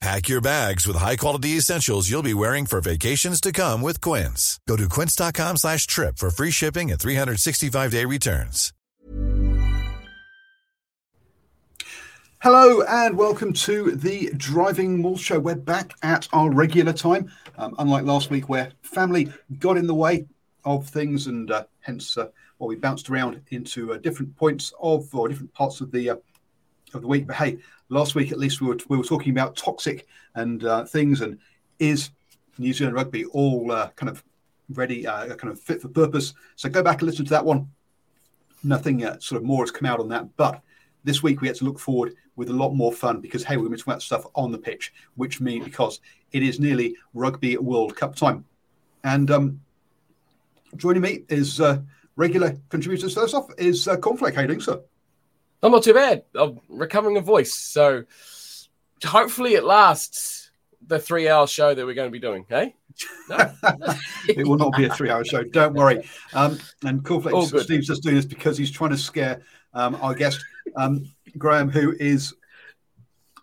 Pack your bags with high-quality essentials you'll be wearing for vacations to come with Quince. Go to quince.com slash trip for free shipping and 365-day returns. Hello and welcome to the DrivingMaul Show. We're back at our regular time, um, unlike last week where family got in the way of things and uh, hence uh, well, we bounced around into uh, different points of or different parts of the uh, of the week. But hey, last week at least we were, we were talking about toxic and uh, things and is New Zealand rugby all uh, kind of ready, uh, kind of fit for purpose. So go back and listen to that one. Nothing uh, sort of more has come out on that, but this week we had to look forward with a lot more fun because hey, we're going to talk about stuff on the pitch, which means because it is nearly Rugby World Cup time, and um, joining me is uh, regular contributor first off is uh, Cornflake. How you doing, sir? I'm not too bad. I'm recovering a voice, so hopefully it lasts the three-hour show that we're going to be doing. Hey, no? it will not be a three-hour show. Don't worry. Um, and Cornflake, Steve's just doing this because he's trying to scare um, our guest um, Graeme, who is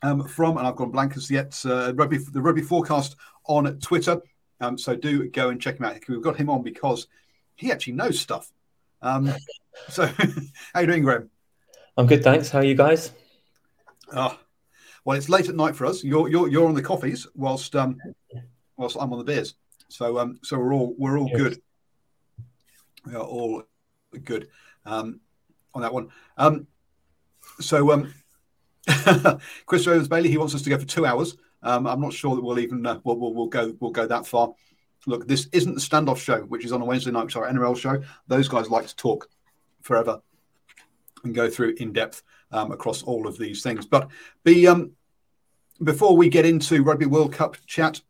um, from, and I've gone blank as yet, uh, rugby, the rugby forecast on Twitter. Um, so do go and check him out. We've got him on because he actually knows stuff. Um, so, how you doing, Graeme? I'm good, thanks. How are you guys? Oh, well, it's late at night for us. You're you're, you're on the coffees, whilst um, whilst I'm on the beers. So um, so we're all we're all yes. good. We are all good um, on that one. Um, so um, Chris Rose Bailey, he wants us to go for two hours. Um, I'm not sure that we'll even uh, we'll, we'll, we'll go we'll go that far. Look, this isn't the standoff show, which is on a Wednesday night, which our NRL show. Those guys like to talk forever and go through in depth um, across all of these things. But be um, before we get into Rugby World Cup chat,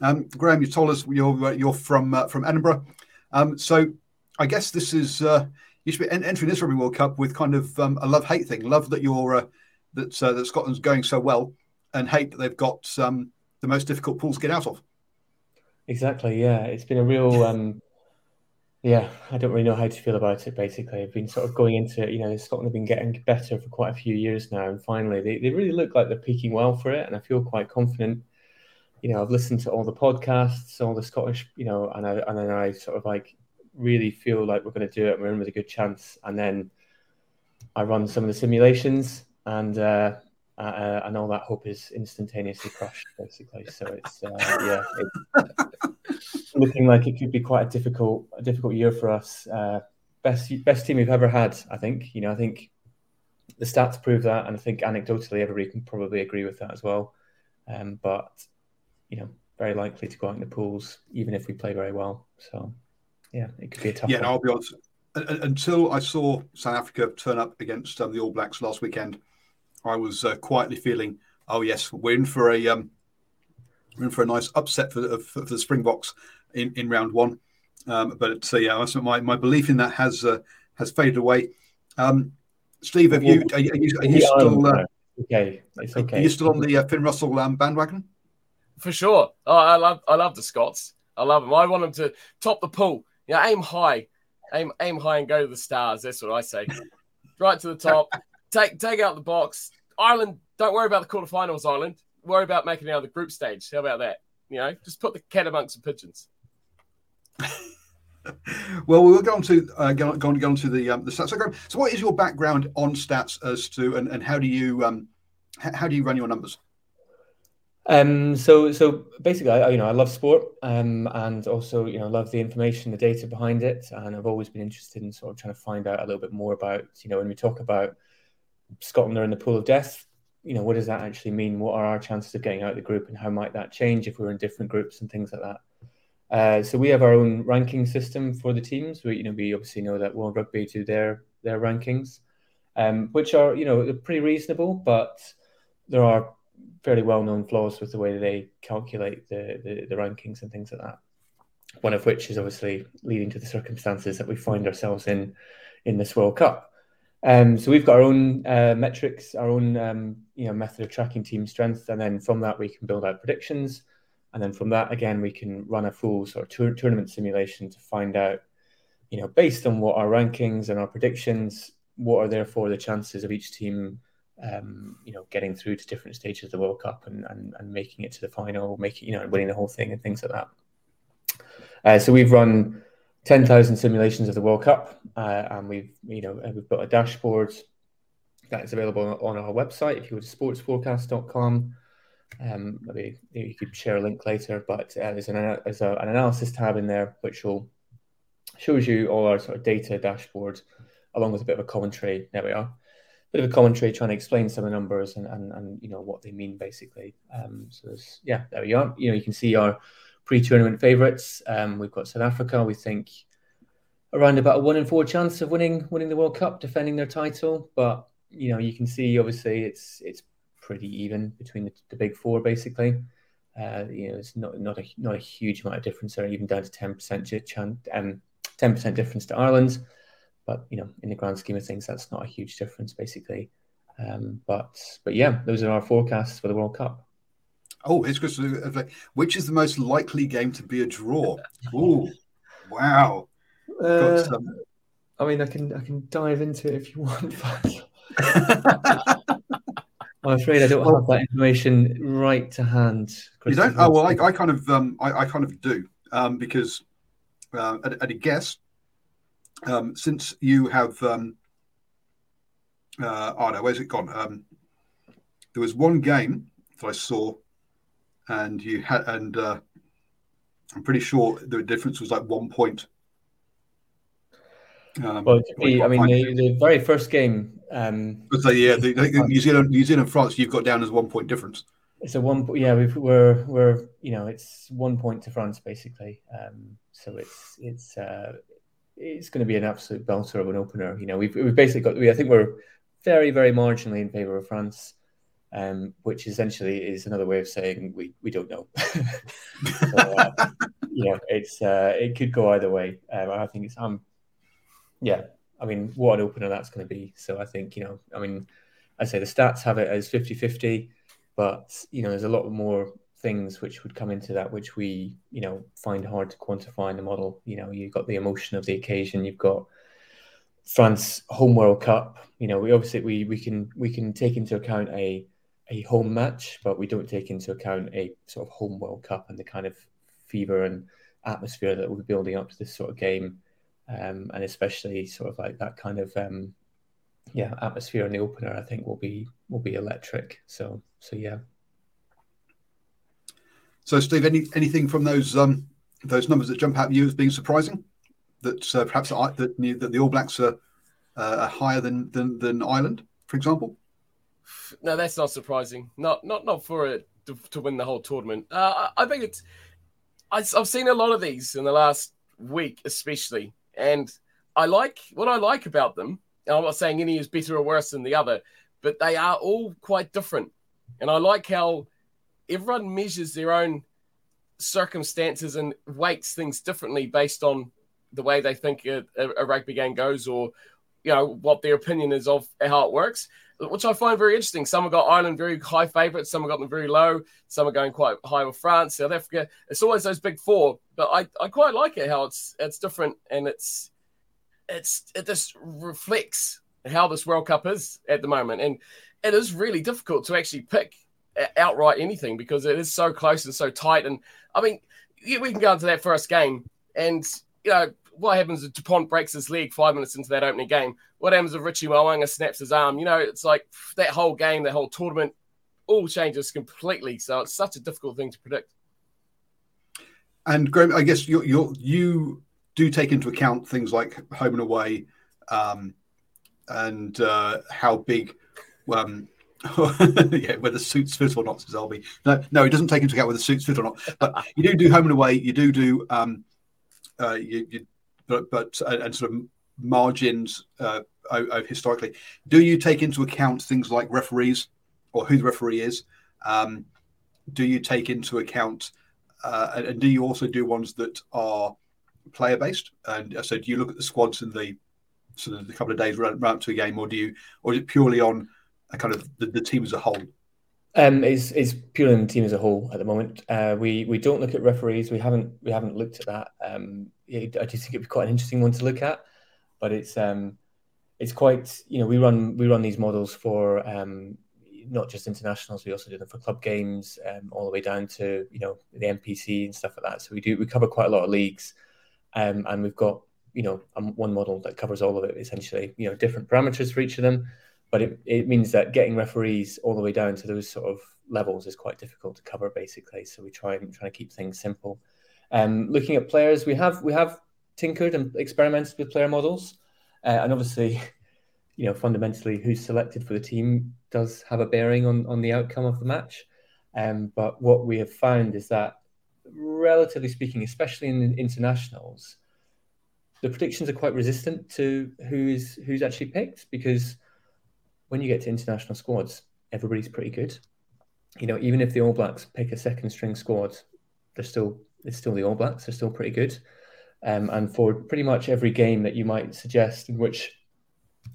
um, Graeme, you told us you're uh, you're from uh, from Edinburgh, um, so I guess this is uh, you should be entering this Rugby World Cup with kind of um, a love hate thing. Love that you're uh, that uh, that Scotland's going so well, and hate that they've got um, the most difficult pools to get out of. Exactly. Yeah, it's been a real. Yeah, I don't really know how to feel about it. Basically, I've been sort of going into it. You know, Scotland have been getting better for quite a few years now, and finally, they, they really look like they're peaking well for it, and I feel quite confident. You know, I've listened to all the podcasts, all the Scottish, you know, and I and then I sort of like really feel like we're going to do it. We're in with a good chance, and then I run some of the simulations, and uh, uh, and all that hope is instantaneously crushed, basically. So it's uh, yeah, it's looking like it could be quite a difficult a difficult year for us. Uh, best best team we've ever had, I think. You know, I think the stats prove that, and I think anecdotally everybody can probably agree with that as well. Um, but you know, very likely to go out in the pools, even if we play very well. So yeah, it could be a tough. Yeah, one. I'll be honest. Until I saw South Africa turn up against um, the All Blacks last weekend, I was uh, quietly feeling, oh yes, we're in for a um, in for a nice upset for, for, for the Springboks in, in round one. Um, but so yeah, my, my belief in that has uh, has faded away. Um, Steve, have you are you, are you, are you still uh, okay? It's okay. Are you still on the uh, Finn Russell um, bandwagon? For sure. Oh, I love I love the Scots. I love them. I want them to top the pool. Yeah, aim high, aim aim high and go to the stars. That's what I say. right to the top. Take take out the box. Ireland, don't worry about the quarterfinals, Ireland. Worry about making it out of the group stage. How about that? You know, just put the cat amongst the pigeons. well, we'll go on to uh, go, on, go on, go on to the um, the stats. So, so, what is your background on stats as to and, and how do you um, how do you run your numbers? Um, so so basically, I you know I love sport, um, and also you know love the information, the data behind it, and I've always been interested in sort of trying to find out a little bit more about you know when we talk about Scotland are in the pool of death, you know what does that actually mean? What are our chances of getting out of the group, and how might that change if we're in different groups and things like that? Uh, so we have our own ranking system for the teams. We you know we obviously know that World Rugby do their their rankings, um, which are you know pretty reasonable, but there are fairly well-known flaws with the way they calculate the, the, the rankings and things like that. One of which is obviously leading to the circumstances that we find ourselves in in this World Cup. Um, so we've got our own uh, metrics, our own um, you know method of tracking team strength, and then from that we can build out predictions, and then from that again we can run a full sort of tour- tournament simulation to find out, you know, based on what our rankings and our predictions, what are therefore the chances of each team um, you know, getting through to different stages of the World Cup and, and, and making it to the final, making, you know, winning the whole thing and things like that. Uh, so we've run 10,000 simulations of the World Cup uh, and we've, you know, uh, we've got a dashboard that is available on our website. If you go to sportsforecast.com, um, maybe you could share a link later, but uh, there's, an, there's a, an analysis tab in there which will shows you all our sort of data dashboard along with a bit of a commentary. There we are A bit of a commentary trying to explain some of the numbers and, and, and you know what they mean basically. Um, so yeah, there we are. You know, you can see our pre-tournament favourites. Um, we've got South Africa. We think around about a one in four chance of winning winning the World Cup, defending their title. But you know, you can see obviously it's it's pretty even between the, the big four basically. Uh, you know, it's not not a not a huge amount of difference there, even down to ten percent chance, um, ten percent difference to Ireland. But you know, in the grand scheme of things, that's not a huge difference, basically. Um, but but yeah, those are our forecasts for the World Cup. Oh, it's good. Which is the most likely game to be a draw? Oh, wow. Uh, I mean, I can I can dive into it if you want. I'm afraid I don't well, have that information right to hand. You don't? Oh well, I, I kind of um, I, I kind of do um, because uh, at, at, a guess, um, since you have, um, uh, oh no, where's it gone? Um, there was one game that I saw, and you had, and uh, I'm pretty sure the difference was like one point. Um, well, be, I mean, the, the, very first game. Um, so yeah, the, the New Zealand, New Zealand, France, you've got down as one point difference. It's a one. Yeah, we are we're you know it's one point to France basically. Um, so it's it's uh, it's going to be an absolute belter of an opener. You know, we've, we've basically got, we, I think we're very, very marginally in favour of France, um, which essentially is another way of saying we, we don't know. so, uh, know, it's, uh, it could go either way. Um, I think it's, um, yeah, I mean, what an opener that's going to be. So I think, you know, I mean, I say the stats have it as 50 50, but, you know, there's a lot more things which would come into that, which we, you know, find hard to quantify in the model. You know, you've got the emotion of the occasion, you've got France home World Cup. You know, we obviously we we can we can take into account a a home match, but we don't take into account a sort of home World Cup and the kind of fever and atmosphere that we're building up to this sort of game, um, and especially sort of like that kind of um, yeah atmosphere in the opener. I think will be will be electric. So so yeah. So, Steve, any anything from those um, those numbers that jump out at you as being surprising? That uh, perhaps that, that the All Blacks are, uh, higher than, than than Ireland, for example. No, that's not surprising. Not not not for it to, to win the whole tournament. Uh, I think it's. I've seen a lot of these in the last week, especially, and I like what I like about them. I'm not saying any is better or worse than the other, but they are all quite different, and I like how everyone measures their own circumstances and weights things differently based on the way they think a, a, rugby game goes or you know what their opinion is of how it works which i find very interesting. Some have got ireland very high favorites some have got them very low some are going quite high with france south africa. It's always those big four but i, I quite like it how it's it's different and it's it's it just reflects how this world cup is at the moment. And it is really difficult to actually pick uh, outright anything because it is so close and so tight. And I mean, we can go into that first game, and you know what happens if Dupont breaks his leg five minutes into that opening game? What happens if Richie Mo'unga snaps his arm? You know, it's like that whole game, that whole tournament, all changes completely. So it's such a difficult thing to predict. And Graeme, I guess you you do take into account things like home and away, um, and uh, how big um, yeah, whether suits fit or not, says Elby. No, no, it doesn't take into account whether suits fit or not. But you do do home and away. You do do, um, uh, you, you, but but uh, and sort of margins uh, historically. Do you take into account things like referees or who the referee is? Um, do you take into account, uh, and, do you also do ones that are player based? And uh, so, do you look at the squads in the sort of the couple of days run, run up to a game, or do you, or is it purely on a kind of the, the team as a whole? Um, is is purely on the team as a whole at the moment. Uh, we we don't look at referees. We haven't we haven't looked at that. Um, I do think it'd be quite an interesting one to look at, but it's um, it's quite you know we run we run these models for um, not just internationals. We also do them for club games, um, all the way down to you know the NPC and stuff like that. So we do we cover quite a lot of leagues, um, and we've got you know um, one model that covers all of it essentially. You know different parameters for each of them but it, it means that getting referees all the way down to those sort of levels is quite difficult to cover basically. So we try and try to keep things simple. Um, looking at players we have we have tinkered and experimented with player models. Uh, and obviously you know fundamentally who's selected for the team does have a bearing on on the outcome of the match. Um, but what we have found is that relatively speaking especially in internationals the predictions are quite resistant to who's who's actually picked because when you get to international squads, everybody's pretty good. You know, even if the All Blacks pick a second string squad, they're still it's still the All Blacks. They're still pretty good. Um, and for pretty much every game that you might suggest in which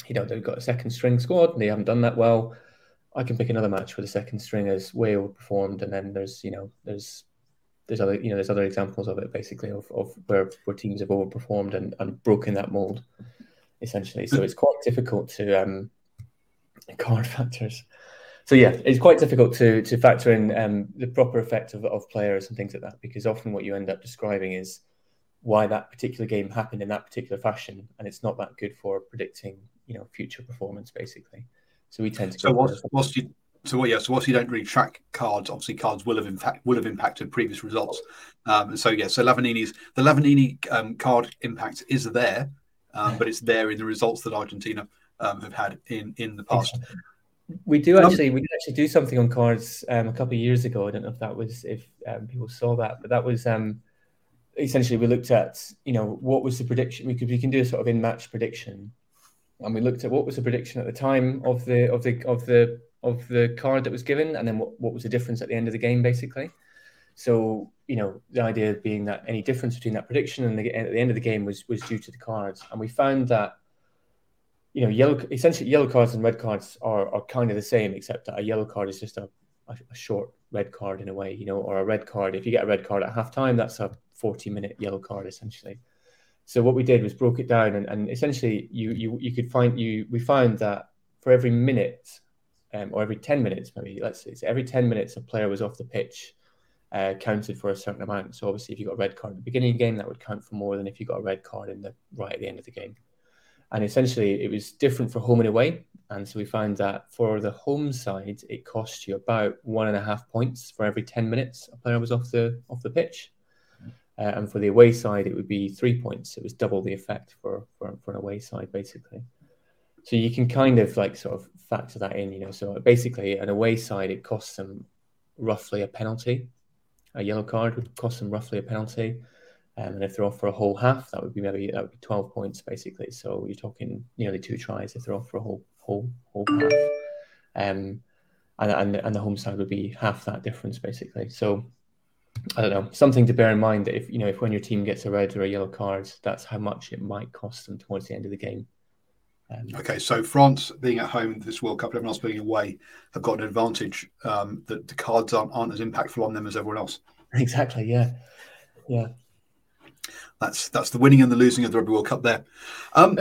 you know they've got a second string squad and they haven't done that well, I can pick another match where the second stringers way overperformed, and then there's you know there's there's other you know there's other examples of it basically of, of where where teams have overperformed and, and broken that mold essentially. So it's quite difficult to um, card factors. So yeah, it's quite difficult to to factor in um, the proper effect of, of players and things like that because often what you end up describing is why that particular game happened in that particular fashion, and it's not that good for predicting you know future performance basically. So we tend to. So whilst, whilst you so what? Yeah. So whilst you don't really track cards, obviously cards will have impact will have impacted previous results. Um, so yeah. So Lavanini's the Lavanini um, card impact is there, um, but it's there in the results that Argentina um, have had in in the past. We do actually we did actually do something on cards um, a couple of years ago. I don't know if that was if um, people saw that, but that was um, essentially we looked at you know what was the prediction. We could we can do a sort of in match prediction, and we looked at what was the prediction at the time of the of the of the of the card that was given, and then what, what was the difference at the end of the game, basically. So you know the idea being that any difference between that prediction and the, at the end of the game was was due to the cards, and we found that you know, yellow essentially yellow cards and red cards are, are kind of the same, except that a yellow card is just a, a, a short red card in a way, you know, or a red card. If you get a red card at halftime, that's a 40 minute yellow card essentially. So what we did was broke it down and, and essentially you, you you could find you we found that for every minute um, or every 10 minutes maybe let's say so every 10 minutes a player was off the pitch uh, counted for a certain amount. So obviously if you got a red card at the beginning of the game, that would count for more than if you got a red card in the right at the end of the game. And essentially, it was different for home and away. And so we found that for the home side, it cost you about one and a half points for every 10 minutes a player was off the off the pitch. Uh, and for the away side, it would be three points. It was double the effect for, for, for an away side, basically. So you can kind of like sort of factor that in, you know. So basically, an away side, it costs them roughly a penalty. A yellow card would cost them roughly a penalty. Um, and if they're off for a whole half, that would be maybe that would be 12 points basically. So you're talking nearly two tries if they're off for a whole whole whole half. Um, and, and and the home side would be half that difference basically. So I don't know, something to bear in mind that if you know if when your team gets a red or a yellow card, that's how much it might cost them towards the end of the game. Um, okay, so France being at home this World Cup, everyone else being away, have got an advantage um, that the cards aren't, aren't as impactful on them as everyone else. Exactly. Yeah. Yeah. That's that's the winning and the losing of the Rugby World Cup there. Um,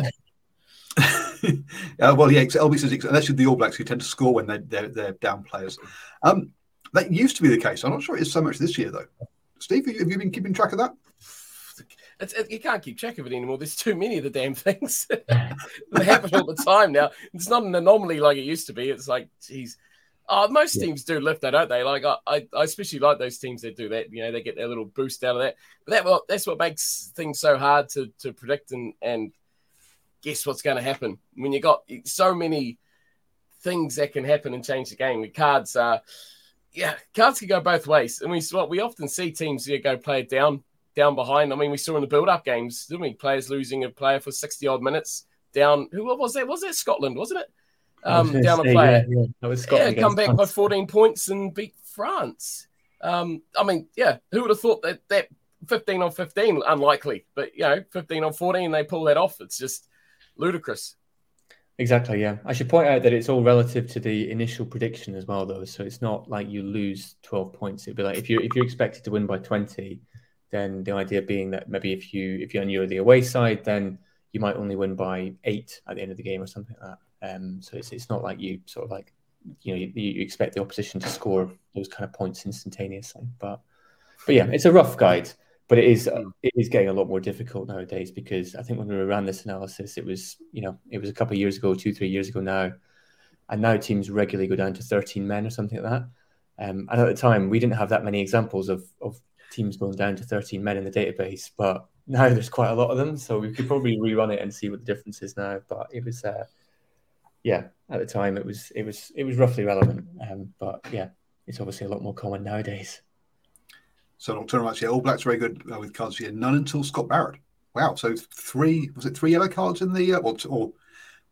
uh, well, yeah, LB says unless you're the All Blacks who tend to score when they're, they're, they're down players. Um, That used to be the case. I'm not sure it is so much this year, though. Steve, have you been keeping track of that? It's, it, you can't keep track of it anymore. There's too many of the damn things. they happen all the time now. It's not an anomaly like it used to be. It's like, geez. Uh, most yeah. teams do lift that, don't they? Like I, I, I, especially like those teams that do that. You know, they get their little boost out of that. But that, well, that's what makes things so hard to to predict and and guess what's going to happen when you got so many things that can happen and change the game. The cards are, yeah, cards can go both ways. And we what we often see teams here go play it down down behind. I mean, we saw in the build-up games, didn't we? Players losing a player for sixty odd minutes down. Who what was that? Was that Scotland? Wasn't it? Um, down say, a player. Yeah, yeah. Was Scotland. Yeah, come back France. by fourteen points and beat France. Um, I mean, yeah, who would have thought that that 15 on 15 unlikely but you know 15 on 14 they pull that off it's just ludicrous exactly yeah i should point out that it's all relative to the initial prediction as well though so it's not like you lose 12 points it'd be like if you if you're expected to win by 20 then the idea being that maybe if you if you're on your the away side, then you might only win by eight at the end of the game or something like that. Um, so it's it's not like you sort of like you know you, you expect the opposition to score those kind of points instantaneously. But but yeah, it's a rough guide, but it is mm. it is getting a lot more difficult nowadays because I think when we ran this analysis, it was you know it was a couple of years ago, two three years ago now, and now teams regularly go down to thirteen men or something like that. Um, and at the time, we didn't have that many examples of of teams going down to 13 men in the database, but now there's quite a lot of them. So we could probably rerun it and see what the difference is now. But it was, uh, yeah, at the time it was it was it was roughly relevant. Um, but yeah, it's obviously a lot more common nowadays. So long term, actually, All Blacks very good uh, with cards here. None until Scott Barrett. Wow. So three was it three yellow cards in the uh, or or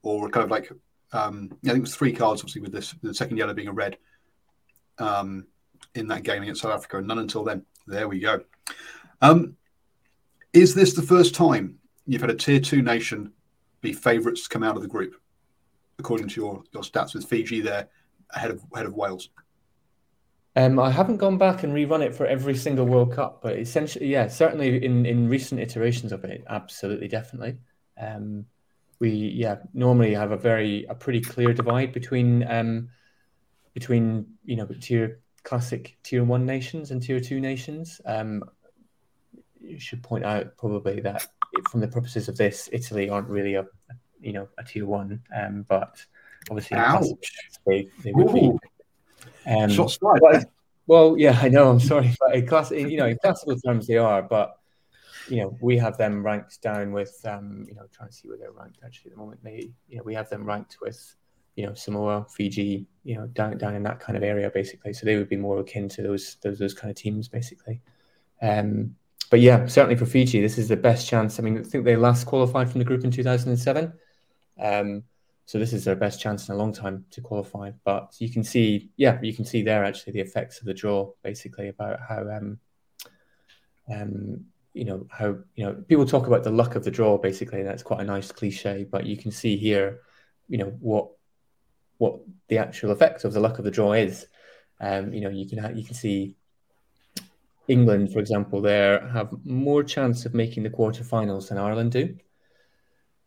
or kind of like um, yeah, I think it was three cards obviously with this the second yellow being a red um, in that game against South Africa, and none until then. There we go. Um, is this the first time you've had a tier two nation be favourites to come out of the group, according to your, your stats with Fiji there ahead of ahead of Wales? Um, I haven't gone back and rerun it for every single World Cup, but essentially, yeah, certainly in, in recent iterations of it, absolutely, definitely. Um, we yeah normally have a very a pretty clear divide between um, between you know tier classic tier one nations and tier two nations. Um, you should point out probably that from the purposes of this, Italy aren't really a you know a tier one, um, but obviously they, they would be. Um, Shots fired. well, yeah, I know. I'm sorry, but in class, you know, in classical terms, they are, but you know, we have them ranked down with, um, you know, trying to see where they're ranked actually at the moment. They, you know, we have them ranked with you know Samoa, Fiji, you know down down in that kind of area basically. So they would be more akin to those those those kind of teams basically. Um, but yeah, certainly for Fiji, this is the best chance. I mean, I think they last qualified from the group in 2007. Um, so this is their best chance in a long time to qualify. But you can see, yeah, you can see there actually the effects of the draw, basically about how, um, um, you know, how you know people talk about the luck of the draw, basically. That's quite a nice cliche, but you can see here, you know, what what the actual effect of the luck of the draw is. Um, you know, you can ha- you can see England, for example, there have more chance of making the quarterfinals than Ireland do,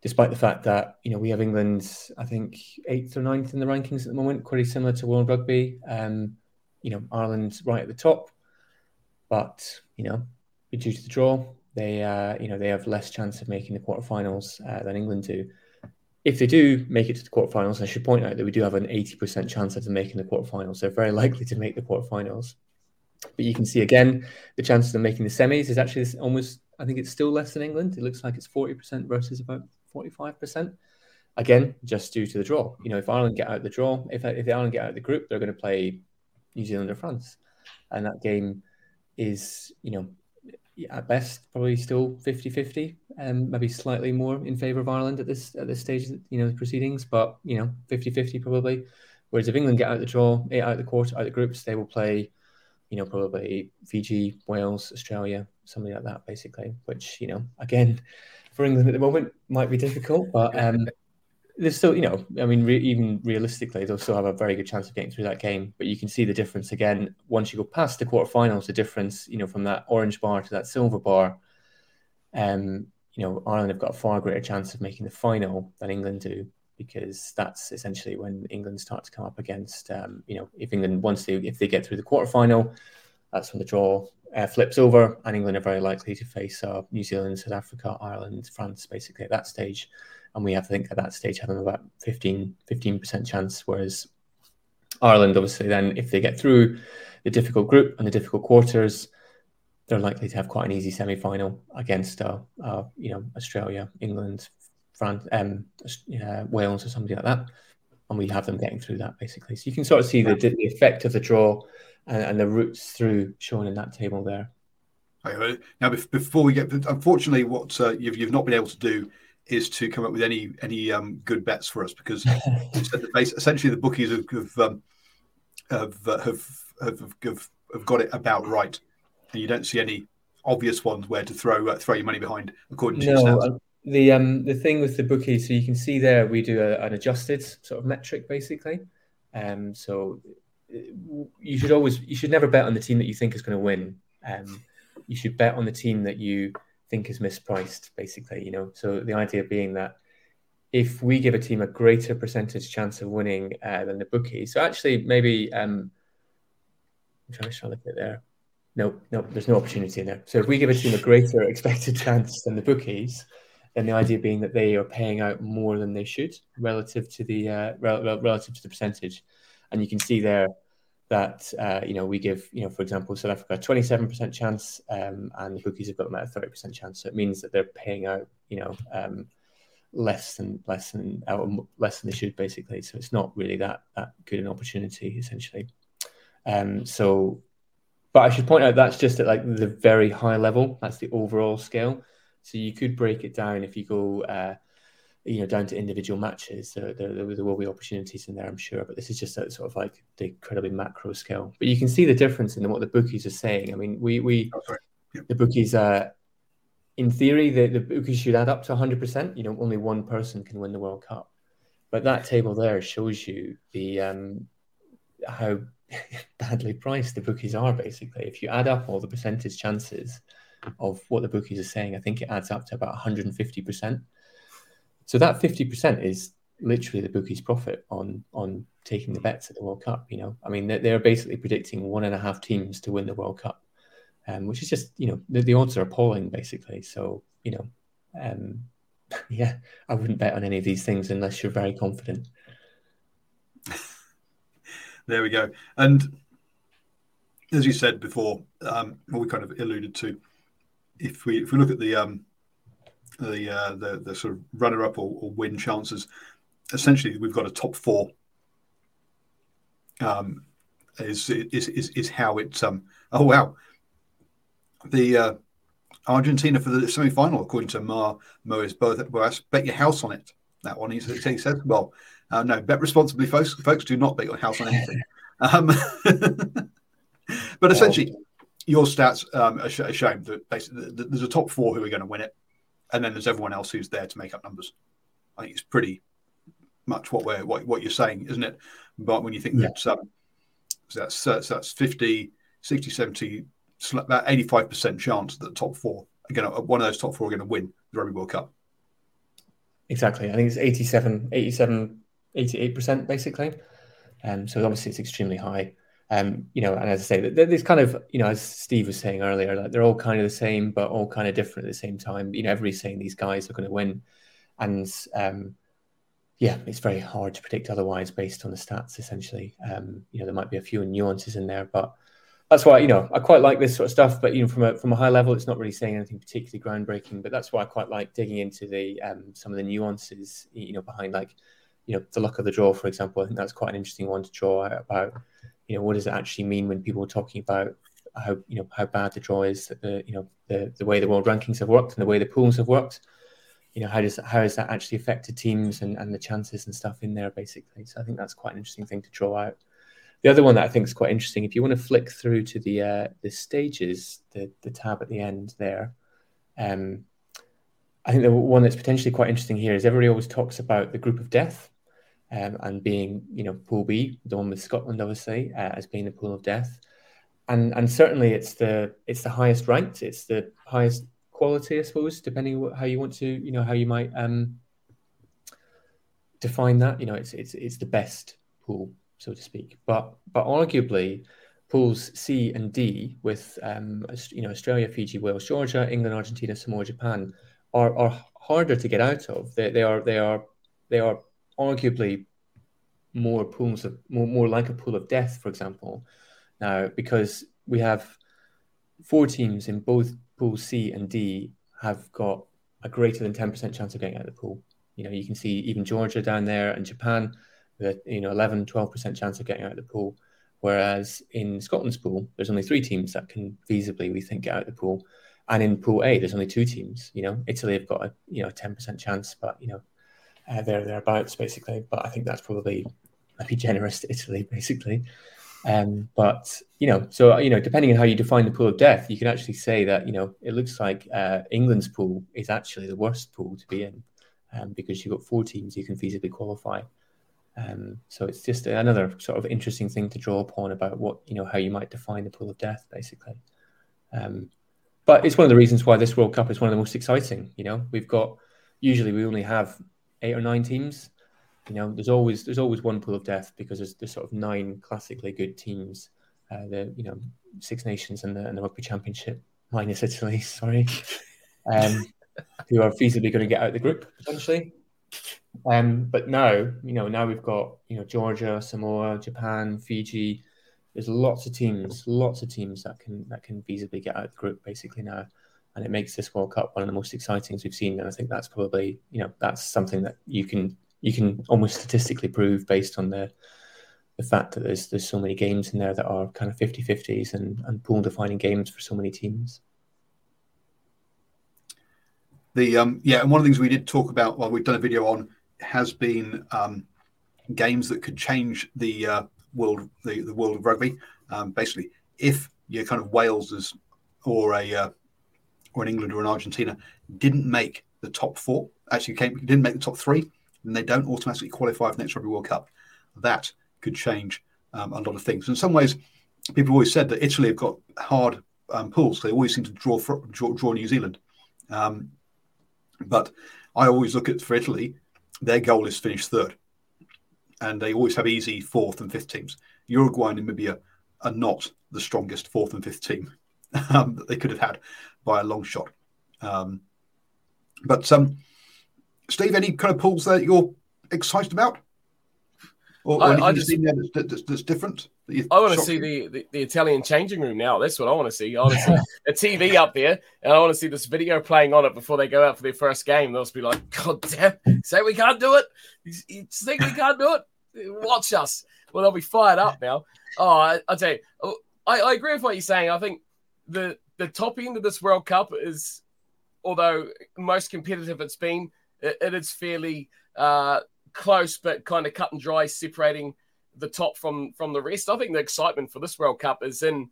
despite the fact that you know we have England, I think eighth or ninth in the rankings at the moment, pretty similar to World Rugby. Um, you know, Ireland's right at the top, but you know, due to the draw, they uh, you know they have less chance of making the quarterfinals uh, than England do if they do make it to the quarterfinals, I should point out that we do have an 80% chance of them making the quarterfinals. They're very likely to make the quarterfinals. But you can see again, the chances of making the semis is actually almost, I think it's still less than England. It looks like it's 40% versus about 45%. Again, just due to the draw. You know, if Ireland get out of the draw, if, if Ireland get out of the group, they're going to play New Zealand or France. And that game is, you know, at best probably still 50-50 and um, maybe slightly more in favor of Ireland at this at this stage you know the proceedings but you know 50-50 probably whereas if England get out of the draw out of the quarter out of the groups they will play you know probably Fiji Wales Australia something like that basically which you know again for England at the moment might be difficult but um there's still, you know, I mean, re- even realistically, they'll still have a very good chance of getting through that game. But you can see the difference again once you go past the quarterfinals. The difference, you know, from that orange bar to that silver bar. Um, you know, Ireland have got a far greater chance of making the final than England do. because that's essentially when England start to come up against, um, you know, if England once they if they get through the quarterfinal, that's when the draw uh, flips over, and England are very likely to face uh, New Zealand, South Africa, Ireland, France, basically at that stage. And we have to think at that stage having about 15 percent chance, whereas Ireland, obviously, then if they get through the difficult group and the difficult quarters, they're likely to have quite an easy semi-final against, uh, uh, you know, Australia, England, France, um, uh, Wales, or somebody like that, and we have them getting through that basically. So you can sort of see the, the effect of the draw and, and the routes through shown in that table there. Now, before we get, unfortunately, what uh, you've you've not been able to do is to come up with any any um, good bets for us because essentially the bookies have have, um, have, uh, have, have, have, have got it about right, and you don't see any obvious ones where to throw uh, throw your money behind according to no, uh, the um the thing with the bookies, so you can see there we do a, an adjusted sort of metric basically. Um, so you should always you should never bet on the team that you think is going to win. Um, you should bet on the team that you think is mispriced, basically. You know, so the idea being that if we give a team a greater percentage chance of winning uh, than the bookie, so actually maybe um, I'm trying to look at there. No, no, there's no opportunity in there. So if we give a team a greater expected chance than the bookies, then the idea being that they are paying out more than they should relative to the uh, rel- relative to the percentage and you can see there that uh, you know we give you know for example South Africa a 27% chance um, and the bookies have got about a 30% chance. So it means that they're paying out you know um, less than less than out less than they should basically. So it's not really that that good an opportunity essentially. Um, so but I should point out that's just at like the very high level. That's the overall scale. So you could break it down if you go uh, you know, down to individual matches. There, there, there, will be opportunities in there, I'm sure. But this is just at sort of like the incredibly macro scale. But you can see the difference in what the bookies are saying. I mean, we we oh, yeah. the bookies are. In theory, the, the bookies should add up to 100%. You know, only one person can win the World Cup. But that table there shows you the um, how badly priced the bookies are. Basically, if you add up all the percentage chances of what the bookies are saying, I think it adds up to about 150 percent. So that 50% is literally the bookies' profit on on taking the bets at the World Cup. You know, I mean, they're, they're basically predicting one and a half teams to win the World Cup, um, which is just you know the, the, odds are appalling basically. So you know, um, yeah, I wouldn't bet on any of these things unless you're very confident. there we go. And as you said before, um, we kind of alluded to, if we if we look at the um, the uh, the, the sort of runner up or, or, win chances. Essentially, we've got a top four. Um, is is is is how it's um. Oh wow, the uh, Argentina for the semi final, according to Mar Moes Boas. Bet your house on it. That one he, he said. Well, uh, no, bet responsibly, folks. Folks, do not bet your house on anything. um, but essentially, your stats um, are, sh- are showing that basically there's a top four who are going to win it and then there's everyone else who's there to make up numbers. I think it's pretty much what we're what, what you're saying, isn't it? But when you think yeah. that um, so that's so that's 50, 60, 70, about 85% chance that the top four again one of those top four are going to win the Rugby World Cup. Exactly. I think it's 87, 87, 88% basically. Um, so obviously it's extremely high. Um, you know, and as I say, there's kind of, you know, as Steve was saying earlier, like they're all kind of the same, but all kind of different at the same time. You know, everybody's saying these guys are going to win, and um, yeah, it's very hard to predict otherwise based on the stats. Essentially, um, you know, there might be a few nuances in there, but that's why you know I quite like this sort of stuff. But you know, from a from a high level, it's not really saying anything particularly groundbreaking. But that's why I quite like digging into the um, some of the nuances, you know, behind like you know the luck of the draw, for example. I think that's quite an interesting one to draw out about you know, what does it actually mean when people are talking about how you know how bad the draw is, the you know the the way the world rankings have worked and the way the pools have worked. You know, how does how has that actually affected teams and, and the chances and stuff in there basically? So I think that's quite an interesting thing to draw out. The other one that I think is quite interesting, if you want to flick through to the uh, the stages, the the tab at the end there, um, I think the one that's potentially quite interesting here is everybody always talks about the group of death um, and being, you know, Pool B, the one with Scotland, obviously, uh, as being the pool of death, and and certainly it's the it's the highest ranked, it's the highest quality, I suppose, depending how you want to, you know, how you might um, define that. You know, it's it's it's the best pool, so to speak. But but arguably, pools C and D with um, you know Australia, Fiji, Wales, Georgia, England, Argentina, Samoa, Japan are are harder to get out of. They they are they are they are arguably more pools of more more like a pool of death, for example. Now because we have four teams in both pool C and D have got a greater than 10% chance of getting out of the pool. You know, you can see even Georgia down there and Japan with a, you know 11, 12% chance of getting out of the pool. Whereas in Scotland's pool, there's only three teams that can feasibly, we think, get out of the pool. And in Pool A, there's only two teams. You know, Italy have got a you know 10% chance, but you know, uh, they're thereabouts basically. But I think that's probably maybe generous to Italy, basically. Um, but you know, so you know, depending on how you define the pool of death, you can actually say that you know it looks like uh, England's pool is actually the worst pool to be in um, because you've got four teams you can feasibly qualify. Um, so it's just another sort of interesting thing to draw upon about what you know how you might define the pool of death, basically. Um, but it's one of the reasons why this World Cup is one of the most exciting. You know, we've got usually we only have eight or nine teams. You know, there's always there's always one pool of death because there's, there's sort of nine classically good teams. Uh, the you know Six Nations and the, and the Rugby Championship minus Italy, sorry, um, who are feasibly going to get out of the group potentially. Um, but now, you know, now we've got you know Georgia, Samoa, Japan, Fiji. There's lots of teams, lots of teams that can that can feasibly get out of the group basically now, and it makes this World Cup one of the most exciting things we've seen. And I think that's probably you know that's something that you can you can almost statistically prove based on the the fact that there's there's so many games in there that are kind of 50-50s and, and pool defining games for so many teams. The um, yeah, and one of the things we did talk about while well, we've done a video on has been um, games that could change the uh, world the, the world of rugby. Um, basically, if you're kind of Wales as or a uh, or an England or an Argentina didn't make the top four, actually came didn't make the top three, then they don't automatically qualify for the next Rugby World Cup. That could change um, a lot of things. In some ways, people always said that Italy have got hard um, pools. They always seem to draw for, draw, draw New Zealand. Um, but I always look at for Italy, their goal is finish third, and they always have easy fourth and fifth teams. Uruguay and Namibia are not the strongest fourth and fifth team um, that they could have had by a long shot. Um, but um, Steve, any kind of pools that you're excited about? Or, or I, I just, seen there that's, that's, that's different? That I want to see the, the, the, Italian changing room now. That's what I want to see. I want to see a TV up there, and I want to see this video playing on it before they go out for their first game. They'll just be like, God damn, say we can't do it. You, think we can't do it? Watch us. Well, they'll be fired up now. Oh, I, I tell you, oh, I, I agree with what you're saying. I think the the top end of this World Cup is, although most competitive it's been, it, it is fairly uh, close, but kind of cut and dry, separating the top from from the rest. I think the excitement for this World Cup is in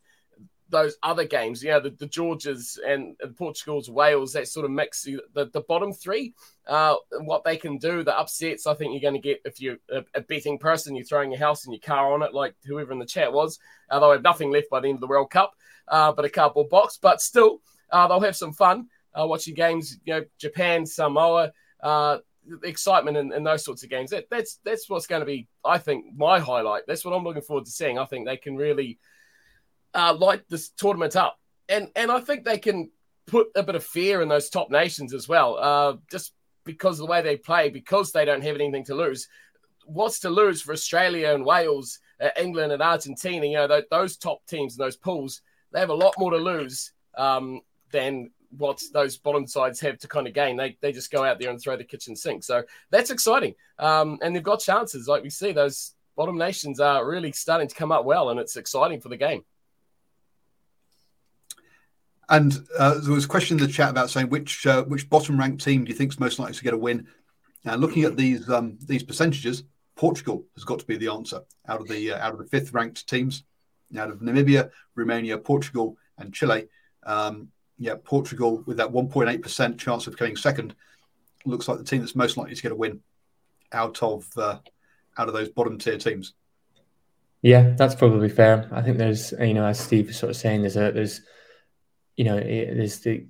those other games, you know, the, the Georgias and, and Portugal's, Wales, that sort of mix, the, the bottom three, uh, what they can do, the upsets, I think you're going to get if you're a, a, betting person, you're throwing your house and your car on it, like whoever in the chat was. Uh, they'll have nothing left by the end of the World Cup, uh, but a cardboard box. But still, uh, they'll have some fun uh, watching games, you know, Japan, Samoa, uh, excitement in, in, those sorts of games. That, that's that's what's going to be, I think, my highlight. That's what I'm looking forward to seeing. I think they can really uh, light this tournament up, and and I think they can put a bit of fear in those top nations as well, uh, just because of the way they play, because they don't have anything to lose. What's to lose for Australia and Wales, uh, England and Argentina? You know, th- those top teams and those pools, they have a lot more to lose um, than what those bottom sides have to kind of gain. They, they just go out there and throw the kitchen sink. So that's exciting. Um, and they've got chances. Like we see, those bottom nations are really starting to come up well, and it's exciting for the game. And uh, there was a question in the chat about saying which uh, which bottom ranked team do you think is most likely to get a win? Now, looking at these um, these percentages, Portugal has got to be the answer out of the uh, out of the fifth ranked teams, out of Namibia, Romania, Portugal, and Chile. Um, yeah, Portugal with that 1.8% chance of coming second looks like the team that's most likely to get a win out of uh, out of those bottom tier teams. Yeah, that's probably fair. I think there's you know as Steve was sort of saying there's a there's you know there's the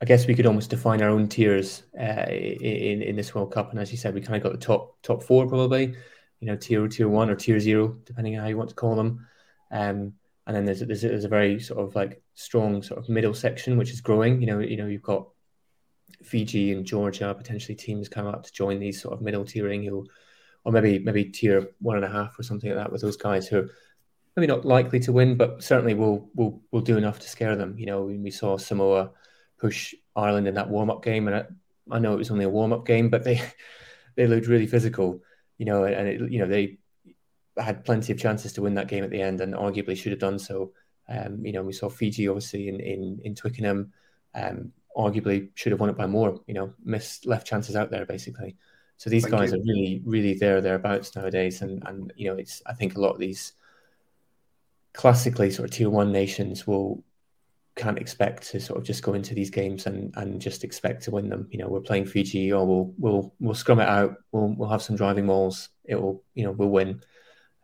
I guess we could almost define our own tiers uh, in in this World Cup. And as you said, we kind of got the top top four probably, you know, tier tier one or tier zero, depending on how you want to call them. Um, and then there's there's, there's a very sort of like strong sort of middle section which is growing. You know, you know, you've got Fiji and Georgia potentially teams come up to join these sort of middle tiering who, or maybe maybe tier one and a half or something like that with those guys who are maybe not likely to win, but certainly will will will do enough to scare them. You know, we saw Samoa push Ireland in that warm up game, and I, I know it was only a warm up game, but they they looked really physical. You know, and it, you know they had plenty of chances to win that game at the end, and arguably should have done so. Um, you know, we saw Fiji obviously in in, in Twickenham. Um, arguably should have won it by more. You know, missed left chances out there basically. So these Thank guys you. are really, really there thereabouts nowadays, and and you know, it's I think a lot of these classically sort of tier one nations will can't expect to sort of just go into these games and and just expect to win them. You know, we're playing Fiji, or we'll we'll we'll scrum it out. We'll we'll have some driving mauls. It will, you know, we'll win.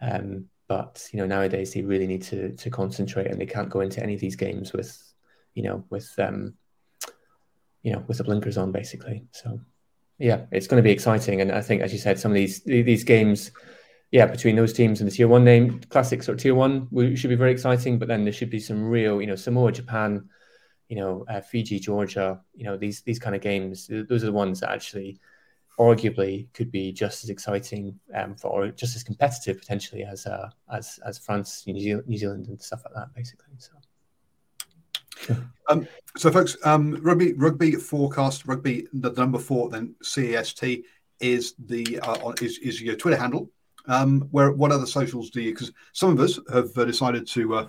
Um, but you know, nowadays they really need to to concentrate, and they can't go into any of these games with, you know, with um, you know, with the blinkers on, basically. So, yeah, it's going to be exciting, and I think, as you said, some of these these games yeah, between those teams and the tier one name classics or tier one should be very exciting. But then there should be some real, you know, Samoa, Japan, you know, uh, Fiji, Georgia, you know, these these kind of games. Those are the ones that actually, arguably, could be just as exciting um, for or just as competitive potentially as uh, as as France, New Zealand, New Zealand, and stuff like that, basically. So. Um, so, folks, um, rugby rugby forecast rugby the number four then CAST is the uh, is, is your Twitter handle um, where what other socials do you? Because some of us have uh, decided to uh,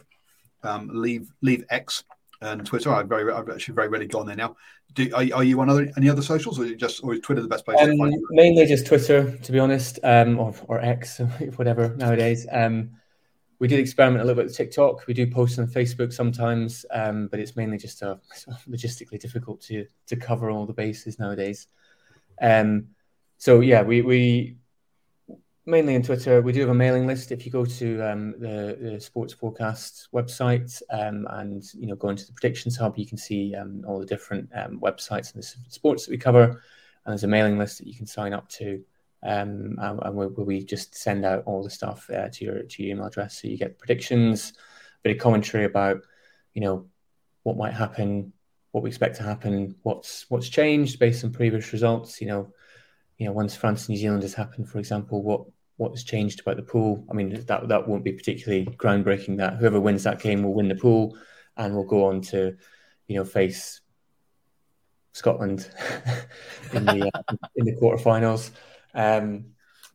um, leave leave X and Twitter. I've very I've actually very rarely gone there now. Do, are, are you on other any other socials, or just or is Twitter the best place? Um, mainly just Twitter, to be honest, um, or or X, whatever nowadays. Um, we did experiment a little bit with TikTok. We do post on Facebook sometimes, um, but it's mainly just uh, logistically difficult to to cover all the bases nowadays. Um, so yeah, we we mainly on Twitter. We do have a mailing list. If you go to um, the, the, Sports Forecast website um, and you know go into the Predictions Hub, you can see um, all the different um, websites and the sports that we cover. And there's a mailing list that you can sign up to, um, and, and where, we just send out all the stuff uh, to your to your email address. So you get predictions, a bit of commentary about you know what might happen, what we expect to happen, what's what's changed based on previous results. You know you know, once France New Zealand has happened, for example, what what's changed about the pool? I mean, that that won't be particularly groundbreaking. That whoever wins that game will win the pool, and will go on to, you know, face Scotland in the uh, in the quarterfinals. Um,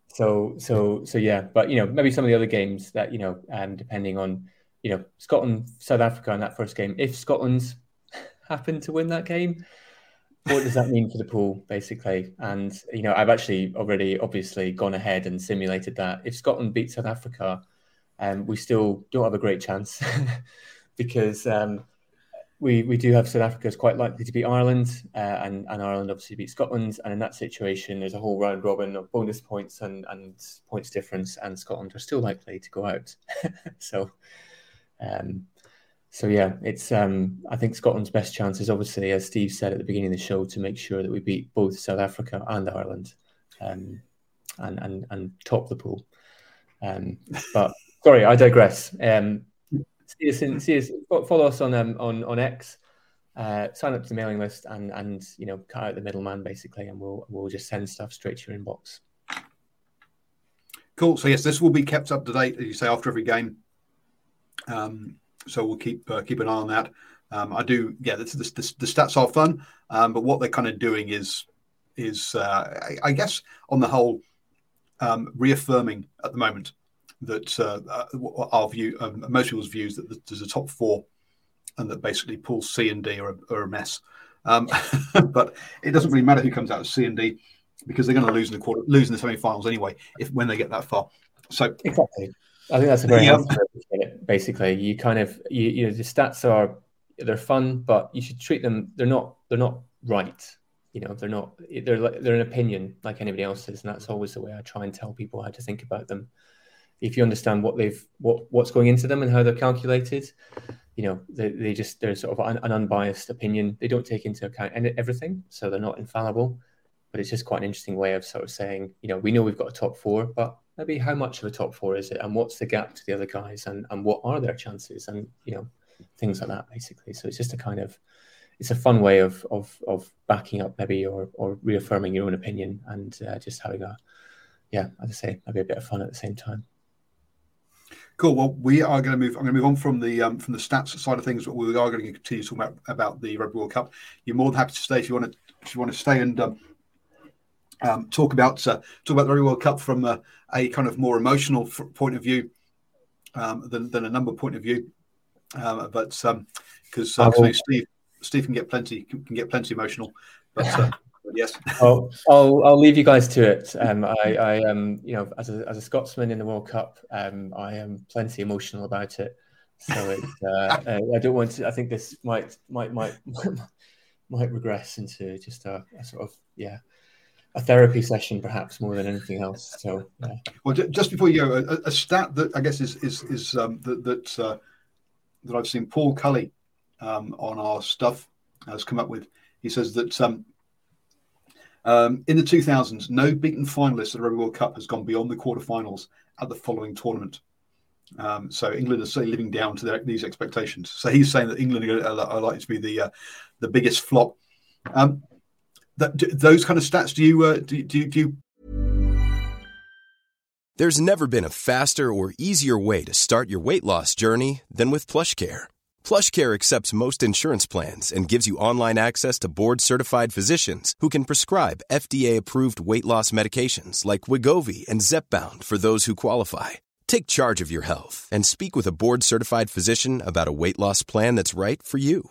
so so so yeah, but you know, maybe some of the other games that you know, um, depending on you know, Scotland South Africa in that first game. If Scotland's happen to win that game, what does that mean for the pool, basically? And you know, I've actually already obviously gone ahead and simulated that. If Scotland beats South Africa, um, we still don't have a great chance because um, we we do have South Africa is quite likely to beat Ireland, uh, and and Ireland obviously beat Scotland. And in that situation, there's a whole round robin of bonus points and and points difference, and Scotland are still likely to go out. so. Um, so yeah, it's um, I think Scotland's best chance is obviously, as Steve said at the beginning of the show, to make sure that we beat both South Africa and Ireland, um, and and and top the pool. Um, but sorry, I digress. Um, see us, in, see us, follow us on um, on on X. Uh, sign up to the mailing list and and you know cut out the middleman basically, and we'll we'll just send stuff straight to your inbox. Cool. So yes, this will be kept up to date, as you say, after every game. Um, so we'll keep uh, keep an eye on that. Um, I do, yeah. The, the, the stats are fun, um, but what they're kind of doing is is uh, I, I, guess on the whole um, reaffirming at the moment that uh, uh our view, um, most people's views that there's a top four, and that basically pools C and D are a, are a mess. Um, but it doesn't really matter who comes out of C and D because they're going to lose in the quarter, lose in the semi-finals anyway if when they get that far. So exactly. I think that's a very yeah. Basically. You kind of you, you know the stats are they're fun, but you should treat them. They're not they're not right. You know they're not they're they're an opinion like anybody else's, and that's always the way I try and tell people how to think about them. If you understand what they've what what's going into them and how they're calculated, you know, they, they just they're sort of an, an unbiased opinion. They don't take into account everything, so they're not infallible. But it's just quite an interesting way of sort of saying, you know, we know we've got a top four, but maybe how much of a top four is it, and what's the gap to the other guys, and and what are their chances, and you know, things like that basically. So it's just a kind of it's a fun way of of of backing up maybe or or reaffirming your own opinion and uh, just having a yeah, as I say, maybe a bit of fun at the same time. Cool. Well, we are going to move. I'm going to move on from the um, from the stats side of things, but we are going to continue talking about about the Rugby World Cup. You're more than happy to stay if you want to. If you want to stay and um, um, talk about uh, talk about the Rugby World Cup from a, a kind of more emotional f- point of view um, than, than a number point of view. Um, but because um, uh, Steve Steve can get plenty can, can get plenty emotional, but. Uh, yes. I'll, I'll, I'll leave you guys to it. Um, I, I am, you know, as a, as a Scotsman in the World Cup, um, I am plenty emotional about it. So it, uh, uh, I don't want to. I think this might might might might regress into just a, a sort of yeah a therapy session, perhaps more than anything else. So, yeah. well, just before you go, a, a stat that I guess is is is um, that that uh, that I've seen Paul Cully um, on our stuff has come up with. He says that um, um, in the 2000s, no beaten finalist at the Rugby World Cup has gone beyond the quarterfinals at the following tournament. Um, so England is certainly living down to their, these expectations. So he's saying that England are, are likely to be the uh, the biggest flop. Um, that, those kind of stats, do you, uh, do, do, do you? There's never been a faster or easier way to start your weight loss journey than with PlushCare. PlushCare accepts most insurance plans and gives you online access to board-certified physicians who can prescribe FDA-approved weight loss medications like Wegovy and Zepbound for those who qualify. Take charge of your health and speak with a board-certified physician about a weight loss plan that's right for you.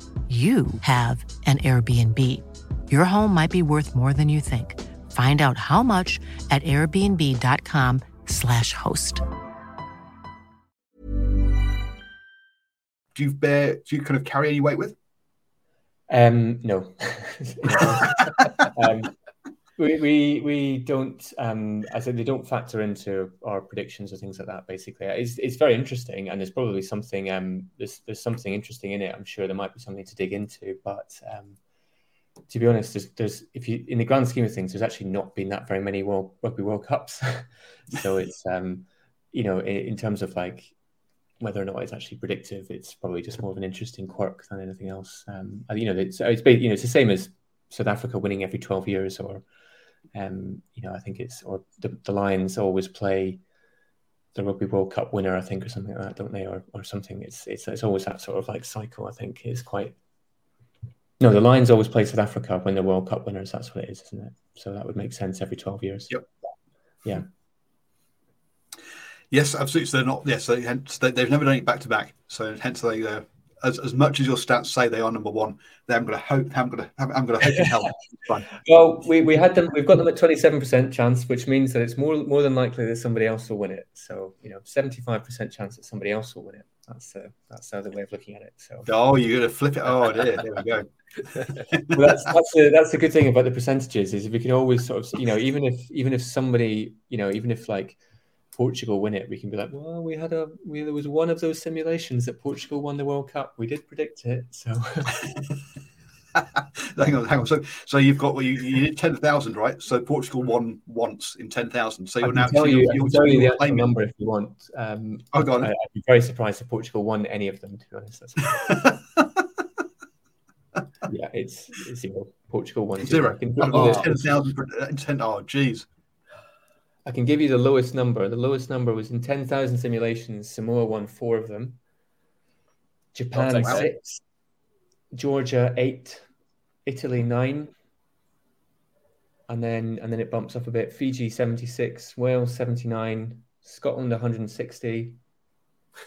you have an Airbnb. Your home might be worth more than you think. Find out how much at airbnb.com/slash host. Do you bear do you kind of carry any weight with? Um no. um, we, we we don't um I said they don't factor into our predictions or things like that basically. It's, it's very interesting and there's probably something um there's there's something interesting in it. I'm sure there might be something to dig into but um to be honest there's, there's if you in the grand scheme of things there's actually not been that very many world rugby world cups. So it's um you know in, in terms of like whether or not it's actually predictive it's probably just more of an interesting quirk than anything else. Um you know it's it's you know it's the same as South Africa winning every 12 years or um, you know, I think it's or the, the Lions always play the Rugby World Cup winner, I think, or something like that, don't they? Or or something. It's it's it's always that sort of like cycle. I think is quite. No, the Lions always play South Africa when they're World Cup winners. That's what it is, isn't it? So that would make sense every twelve years. Yep. Yeah. Yes, absolutely. So they're not. Yes, they, hence they, have never done it back to back. So hence they uh, as, as much as your stats say they are number one, they haven't got a hope. I'm going to haven't got a hope in hell. well, we, we had them. We've got them at twenty seven percent chance, which means that it's more more than likely that somebody else will win it. So you know, seventy five percent chance that somebody else will win it. That's uh, that's the other way of looking at it. So oh, you're gonna flip it. Oh, dear. there we go. well, that's that's the, that's the good thing about the percentages is we can always sort of you know even if even if somebody you know even if like Portugal win it, we can be like, well, we had a we, there was one of those simulations that Portugal won the World Cup. We did predict it, so. hang on, hang on. So, so you've got well, you, you did ten thousand, right? So Portugal won once in ten thousand. So you're now tell you, you're, tell you the actual number if you want. Um, oh, God. I, would be very surprised if Portugal won any of them. To be honest, yeah, it's, it's zero. Portugal won zero. zero. Oh, ten thousand. Ten. Oh, geez. I can give you the lowest number. The lowest number was in 10,000 simulations. Samoa won four of them. Japan six. Georgia eight. Italy nine. and then and then it bumps up a bit. Fiji 76, Wales 79, Scotland 160.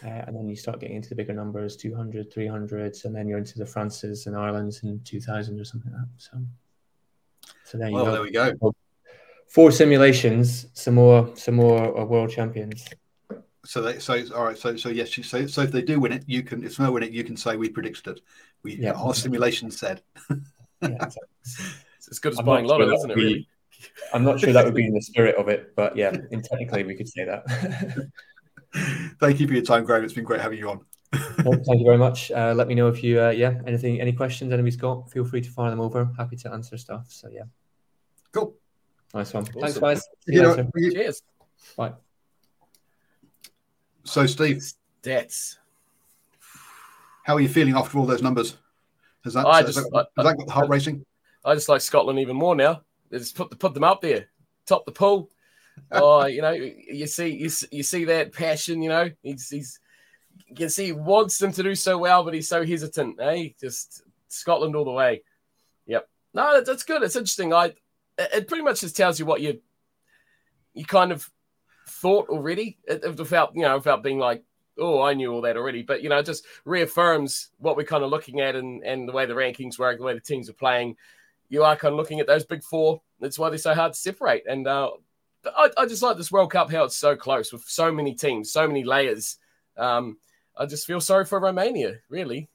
Uh, and then you start getting into the bigger numbers 200 300s and then you're into the frances and irelands in 2000 or something like that so so there you well, go there we go four simulations Samoa Samoa uh, world champions so they so all right so so yes so so if they do win it you can if no win it you can say we predicted it we yeah. our simulation said yeah, exactly. it's as good as I'm buying lotto isn't it really i'm not sure that would be in the spirit of it but yeah in technically we could say that Thank you for your time, Graeme. It's been great having you on. well, thank you very much. Uh, let me know if you, uh, yeah, anything, any questions anybody's got. Feel free to fire them over. Happy to answer stuff. So yeah, cool. Nice one. Awesome. Thanks, guys. You know, you... Cheers. Bye. So, Steve, stats. How are you feeling after all those numbers? Has that, I has just, that, has that got the heart racing? I just like Scotland even more now. They just put put them up there, top the pool oh, you know, you see, you, you see that passion. You know, he's he's you can see he wants them to do so well, but he's so hesitant. Eh? Just Scotland all the way. Yep. No, that's good. It's interesting. I it pretty much just tells you what you you kind of thought already, without you know, without being like, oh, I knew all that already. But you know, it just reaffirms what we're kind of looking at and and the way the rankings work, the way the teams are playing. You are kind of looking at those big four. That's why they're so hard to separate. And uh, I, I, just like this World Cup how it's so close with so many teams, so many layers. Um, I just feel sorry for Romania, really.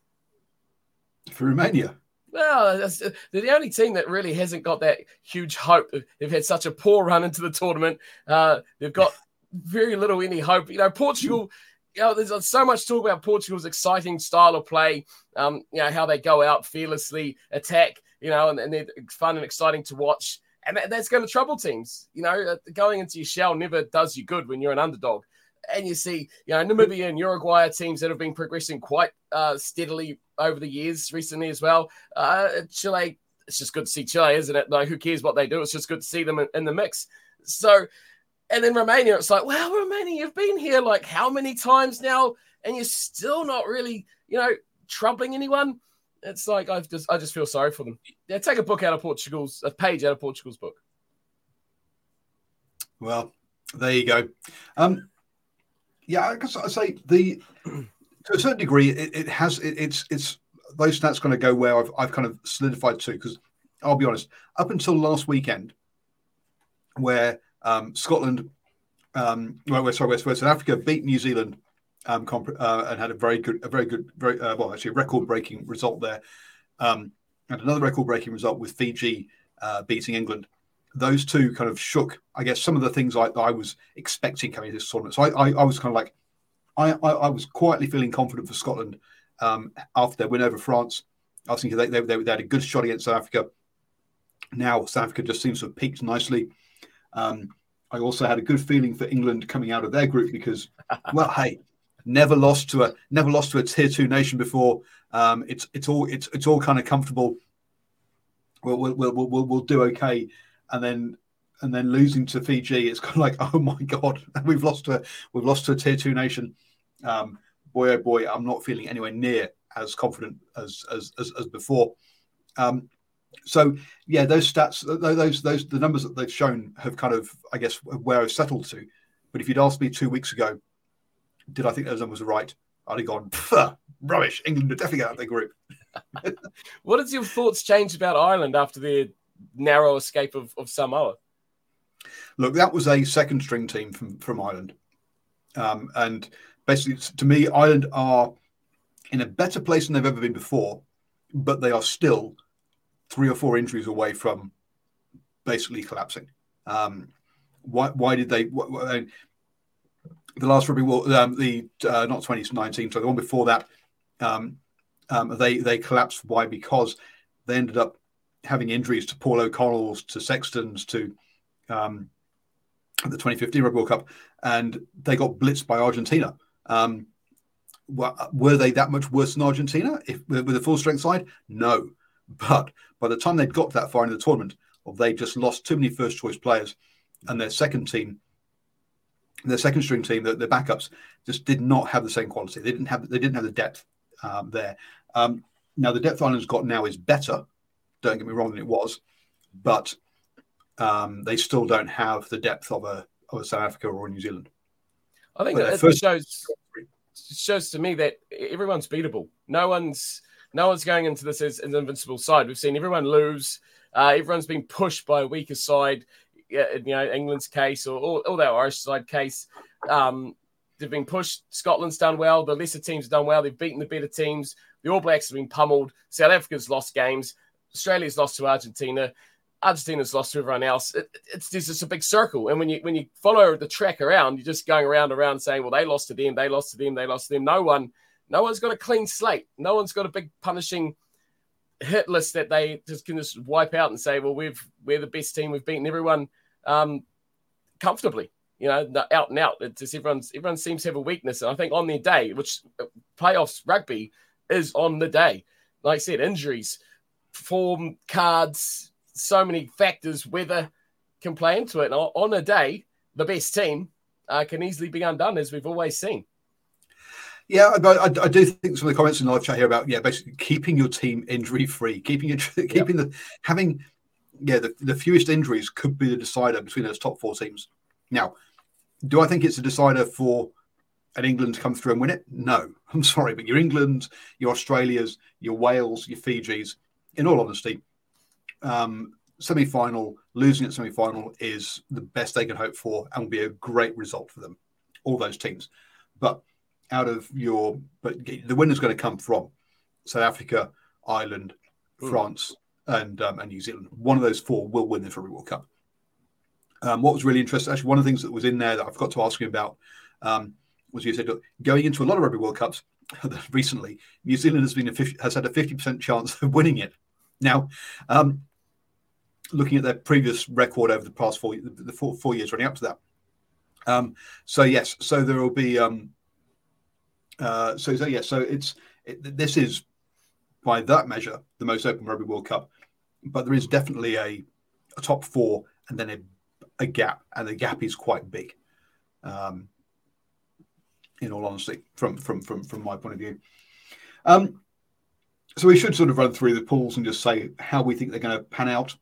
For Romania? Well, they're the only team that really hasn't got that huge hope. They've had such a poor run into the tournament. Uh, they've got very little any hope. You know, Portugal. You know, there's so much talk about Portugal's exciting style of play. Um, you know how they go out fearlessly, attack. You know, and, and they're fun and exciting to watch and that's going to trouble teams. You know, uh, going into your shell never does you good when you're an underdog. And you see, you know, Namibia and Uruguay are teams that have been progressing quite uh, steadily over the years recently as well. Uh, Chile, it's just good to see Chile, isn't it? Like, who cares what they do? It's just good to see them in, in the mix. So, and then Romania, it's like, wow, Romania, you've been here like how many times now, and you're still not really, you know, troubling anyone it's like I just I just feel sorry for them. Yeah, take a book out of Portugal's a page out of Portugal's book. Well, there you go. Um, yeah, I guess I say the to a certain degree it, it has it, it's it's those stats going to go where I've I've kind of solidified too because I'll be honest up until last weekend where um, Scotland um, well, sorry, where South Africa beat New Zealand um, comp- uh, and had a very good, a very good, very uh, well, actually, record-breaking result there, um, and another record-breaking result with Fiji uh, beating England. Those two kind of shook, I guess, some of the things I, I was expecting coming to this tournament. So I, I, I was kind of like, I, I, I, was quietly feeling confident for Scotland um, after their win over France. I was thinking they, they, they, had a good shot against South Africa. Now South Africa just seems to have peaked nicely. Um, I also had a good feeling for England coming out of their group because, well, hey, never lost to a never lost to a tier two nation before. Um, it's it's all it's it's all kind of comfortable. We'll we'll, we'll we'll we'll do okay, and then and then losing to Fiji, it's kind of like oh my god, we've lost to a, we've lost to a tier two nation. Um, boy oh boy, I'm not feeling anywhere near as confident as as as, as before. Um, so yeah, those stats, those those the numbers that they've shown have kind of I guess where I've settled to. But if you'd asked me two weeks ago, did I think those numbers were right? I'd have gone, rubbish. England are definitely out of the group. what has your thoughts changed about Ireland after their narrow escape of, of Samoa? Look, that was a second string team from, from Ireland. Um, and basically, to me, Ireland are in a better place than they've ever been before, but they are still three or four injuries away from basically collapsing. Um, why, why did they? Why, the last Rugby World, um, the uh, not 2019, so the one before that, um, um, they they collapsed. Why? Because they ended up having injuries to Paul O'Connell's, to Sextons, to um, the 2015 Rugby World Cup, and they got blitzed by Argentina. Um, were they that much worse than Argentina if, with a full strength side? No, but by the time they'd got that far in the tournament, well, they just lost too many first choice players, and their second team their second string team, the, the backups, just did not have the same quality. They didn't have they didn't have the depth um, there. Um, now the depth Ireland's got now is better. Don't get me wrong, than it was, but um, they still don't have the depth of a of a South Africa or New Zealand. I think that first... shows shows to me that everyone's beatable. No one's no one's going into this as an invincible side. We've seen everyone lose. Uh, everyone's been pushed by a weaker side. You know, England's case or, all, or that Irish side case. Um, they've been pushed. Scotland's done well. The lesser teams have done well. They've beaten the better teams. The All Blacks have been pummeled. South Africa's lost games. Australia's lost to Argentina. Argentina's lost to everyone else. It, it's just a big circle. And when you when you follow the track around, you're just going around and around saying, well, they lost to them, they lost to them, they lost to them. No one, no one's got a clean slate. No one's got a big punishing hit list that they just can just wipe out and say, well, we've we're the best team, we've beaten everyone um, comfortably. You know, out and out. It's just everyone's everyone seems to have a weakness. And I think on their day, which uh, playoffs rugby is on the day. Like I said, injuries, form, cards, so many factors, weather can play into it. And on a day, the best team uh, can easily be undone, as we've always seen. Yeah, but I, I, do think some of the comments in the live chat here about yeah, basically keeping your team injury free, keeping it, keeping the having yeah the, the fewest injuries could be the decider between those top four teams. Now, do I think it's a decider for an England to come through and win it? No, I'm sorry, but your England, your Australias, your Wales, your Fijis, in all honesty, um, semi final, losing at semi final is the best they can hope for and will be a great result for them, all those teams. But out of your, but the winner's going to come from South Africa, Ireland, mm. France, and um, and New Zealand. One of those four will win the Rugby World Cup. Um, what was really interesting, actually, one of the things that was in there that I forgot to ask you about um, was you said, look, going into a lot of Rugby World Cups recently, New Zealand has been a 50, has had a fifty percent chance of winning it. Now, um, looking at their previous record over the past four, the four, four years running up to that. Um, so yes, so there will be. Um, uh, so, so yes, so it's it, this is by that measure the most open rugby World Cup, but there is definitely a, a top four and then a, a gap, and the gap is quite big. Um, in all honesty, from from from from my point of view. Um, so we should sort of run through the pools and just say how we think they're going to pan out.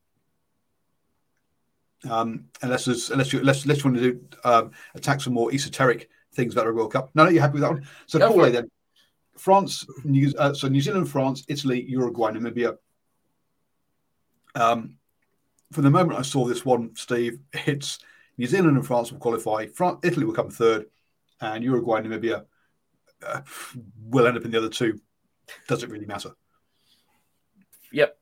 Um, unless there's, unless you unless, unless you want to do um, attack some more esoteric things about the World Cup. No, no, you're happy with that one. So Pool A then, France, New, uh, so New Zealand, France, Italy, Uruguay, Namibia. Um, from the moment I saw this one, Steve, it's New Zealand and France will qualify. France, Italy will come third, and Uruguay Namibia uh, will end up in the other two. Does it really matter? Yep,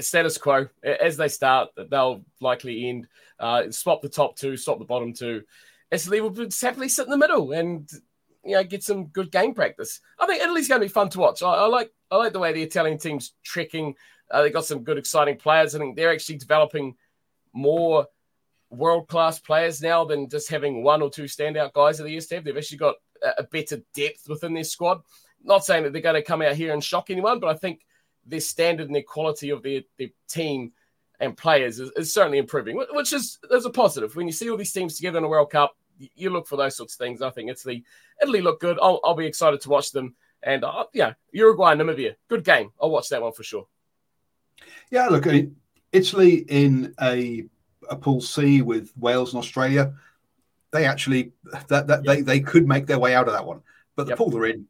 status quo. As they start, they'll likely end. Uh, swap the top two, swap the bottom two. Italy will happily sit in the middle and you know get some good game practice. I think Italy's going to be fun to watch. I, I like I like the way the Italian team's trekking. Uh, they got some good, exciting players. I think they're actually developing more world class players now than just having one or two standout guys that they used to have. They've actually got a better depth within their squad. Not saying that they're going to come out here and shock anyone, but I think their standard and their quality of their, their team and players is, is, certainly improving, which is is a positive. When you see all these teams together in a World Cup, you look for those sorts of things. I think Italy, Italy look good. I'll, I'll be excited to watch them. And uh, yeah, Uruguay, and Namibia, good game. I'll watch that one for sure. Yeah, look, Italy in a a pool C with Wales and Australia, they actually that, that yep. they they could make their way out of that one. But the yep. pool they're in,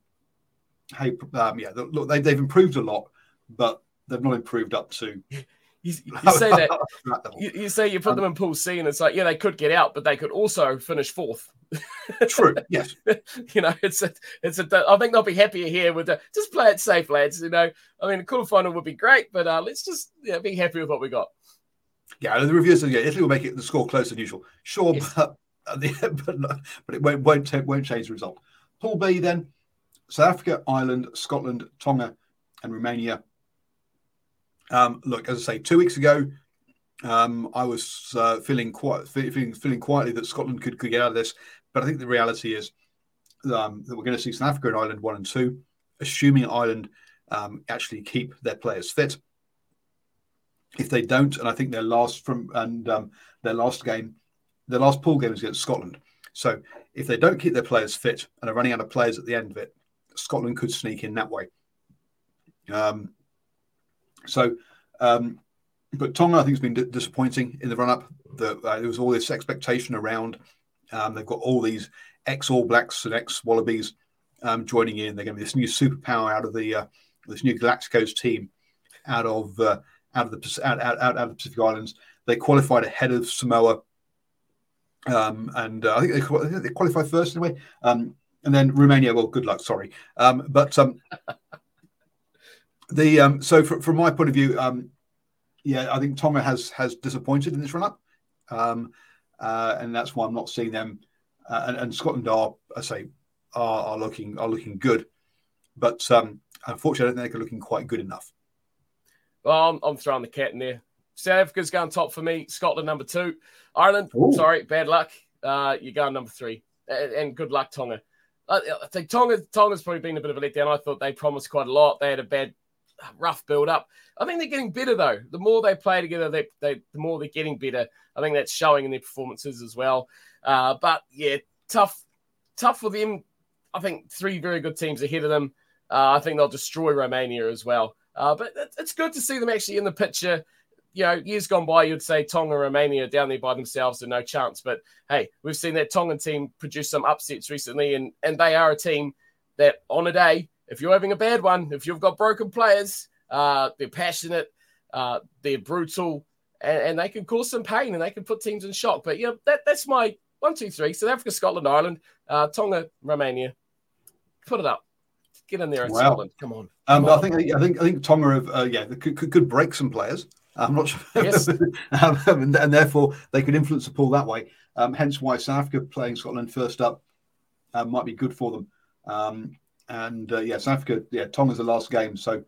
hey, um, yeah, look, they, they've improved a lot, but they've not improved up to. You, you say that you, you, say you put um, them in pool C, and it's like, yeah, they could get out, but they could also finish fourth. True. Yes. you know, it's a, it's a. I think they'll be happier here with the, just play it safe, lads. You know, I mean, a quarterfinal would be great, but uh, let's just yeah, be happy with what we got. Yeah, the reviews says yeah, Italy will make it the score closer than usual. Sure, yes. but, but but it won't won't, won't change the result. Pool B then: South Africa, Ireland, Scotland, Tonga, and Romania. Um, look, as I say, two weeks ago, um, I was uh, feeling quite feeling feeling quietly that Scotland could, could get out of this, but I think the reality is um, that we're going to see South Africa and Ireland one and two, assuming Ireland um, actually keep their players fit. If they don't, and I think their last from and um, their last game, their last pool game is against Scotland. So if they don't keep their players fit and are running out of players at the end of it, Scotland could sneak in that way. Um, so um, but Tonga, I think, has been d- disappointing in the run up. The, uh, there was all this expectation around. Um, they've got all these ex All Blacks and ex Wallabies um, joining in. They're going to be this new superpower out of the uh, this new Galacticos team out of uh, out of the out, out, out, of the Pacific Islands. They qualified ahead of Samoa, um, and uh, I, think they, they, qualified first anyway. Um, and then Romania. Well, good luck. Sorry, um, but um, the um, so from, from my point of view, um, yeah, I think Tonga has has disappointed in this run up, um, uh, and that's why I'm not seeing them. Uh, and, and, Scotland are, I say, are, are looking are looking good, but um, unfortunately, I don't think they're looking quite good enough. Well, I'm, I'm throwing the cat in there. South Africa's going top for me. Scotland number two. Ireland, Ooh. sorry, bad luck. Uh, you're going number three, and, and good luck, Tonga. I, I think Tonga Tonga's probably been a bit of a letdown. I thought they promised quite a lot. They had a bad rough build up. I think they're getting better though. The more they play together, they, they the more they're getting better. I think that's showing in their performances as well. Uh, but yeah, tough, tough for them. I think three very good teams ahead of them. Uh, I think they'll destroy Romania as well. Uh, but it's good to see them actually in the picture. You know, years gone by, you'd say Tonga, Romania down there by themselves are no chance. But hey, we've seen that Tongan team produce some upsets recently, and and they are a team that on a day if you're having a bad one, if you've got broken players, uh, they're passionate, uh, they're brutal, and, and, they can cause some pain and they can put teams in shock. But yeah, that, that's my one, two, three. South Africa, Scotland, Ireland, uh, Tonga, Romania. Put it up. Get in there in wow. Scotland. Come on. Um, Come um, on. I think I think I think Tonga have uh, yeah could, could, could break some players. I'm not sure, yes. um, and, and, therefore they could influence the pool that way. Um, hence why South Africa playing Scotland first up uh, might be good for them. Um, and uh, yeah, South Africa, yeah, Tonga's the last game, so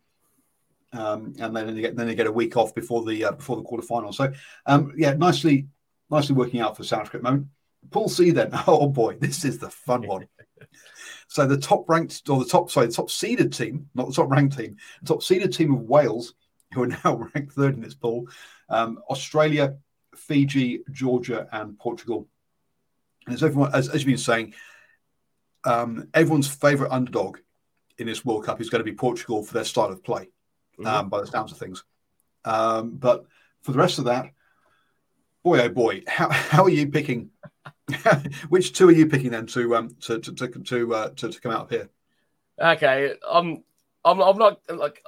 um, and then they get then they get a week off before the uh, before the quarterfinal. So um, yeah, nicely nicely working out for South Africa at the moment. Pool C then, oh boy, this is the fun one. so the top ranked or the top sorry the top seeded team, not the top ranked team, the top seeded team of Wales, who are now ranked third in this pool, um, Australia, Fiji, Georgia, and Portugal. And as everyone as, as you've been saying, um, everyone's favourite underdog in this World Cup is going to be Portugal for their style of play, mm-hmm. um, by the sounds of things. Um, but for the rest of that, boy oh boy, how, how are you picking? which two are you picking then to um to to to to, uh, to, to come out of here? Okay, I'm I'm I'm not like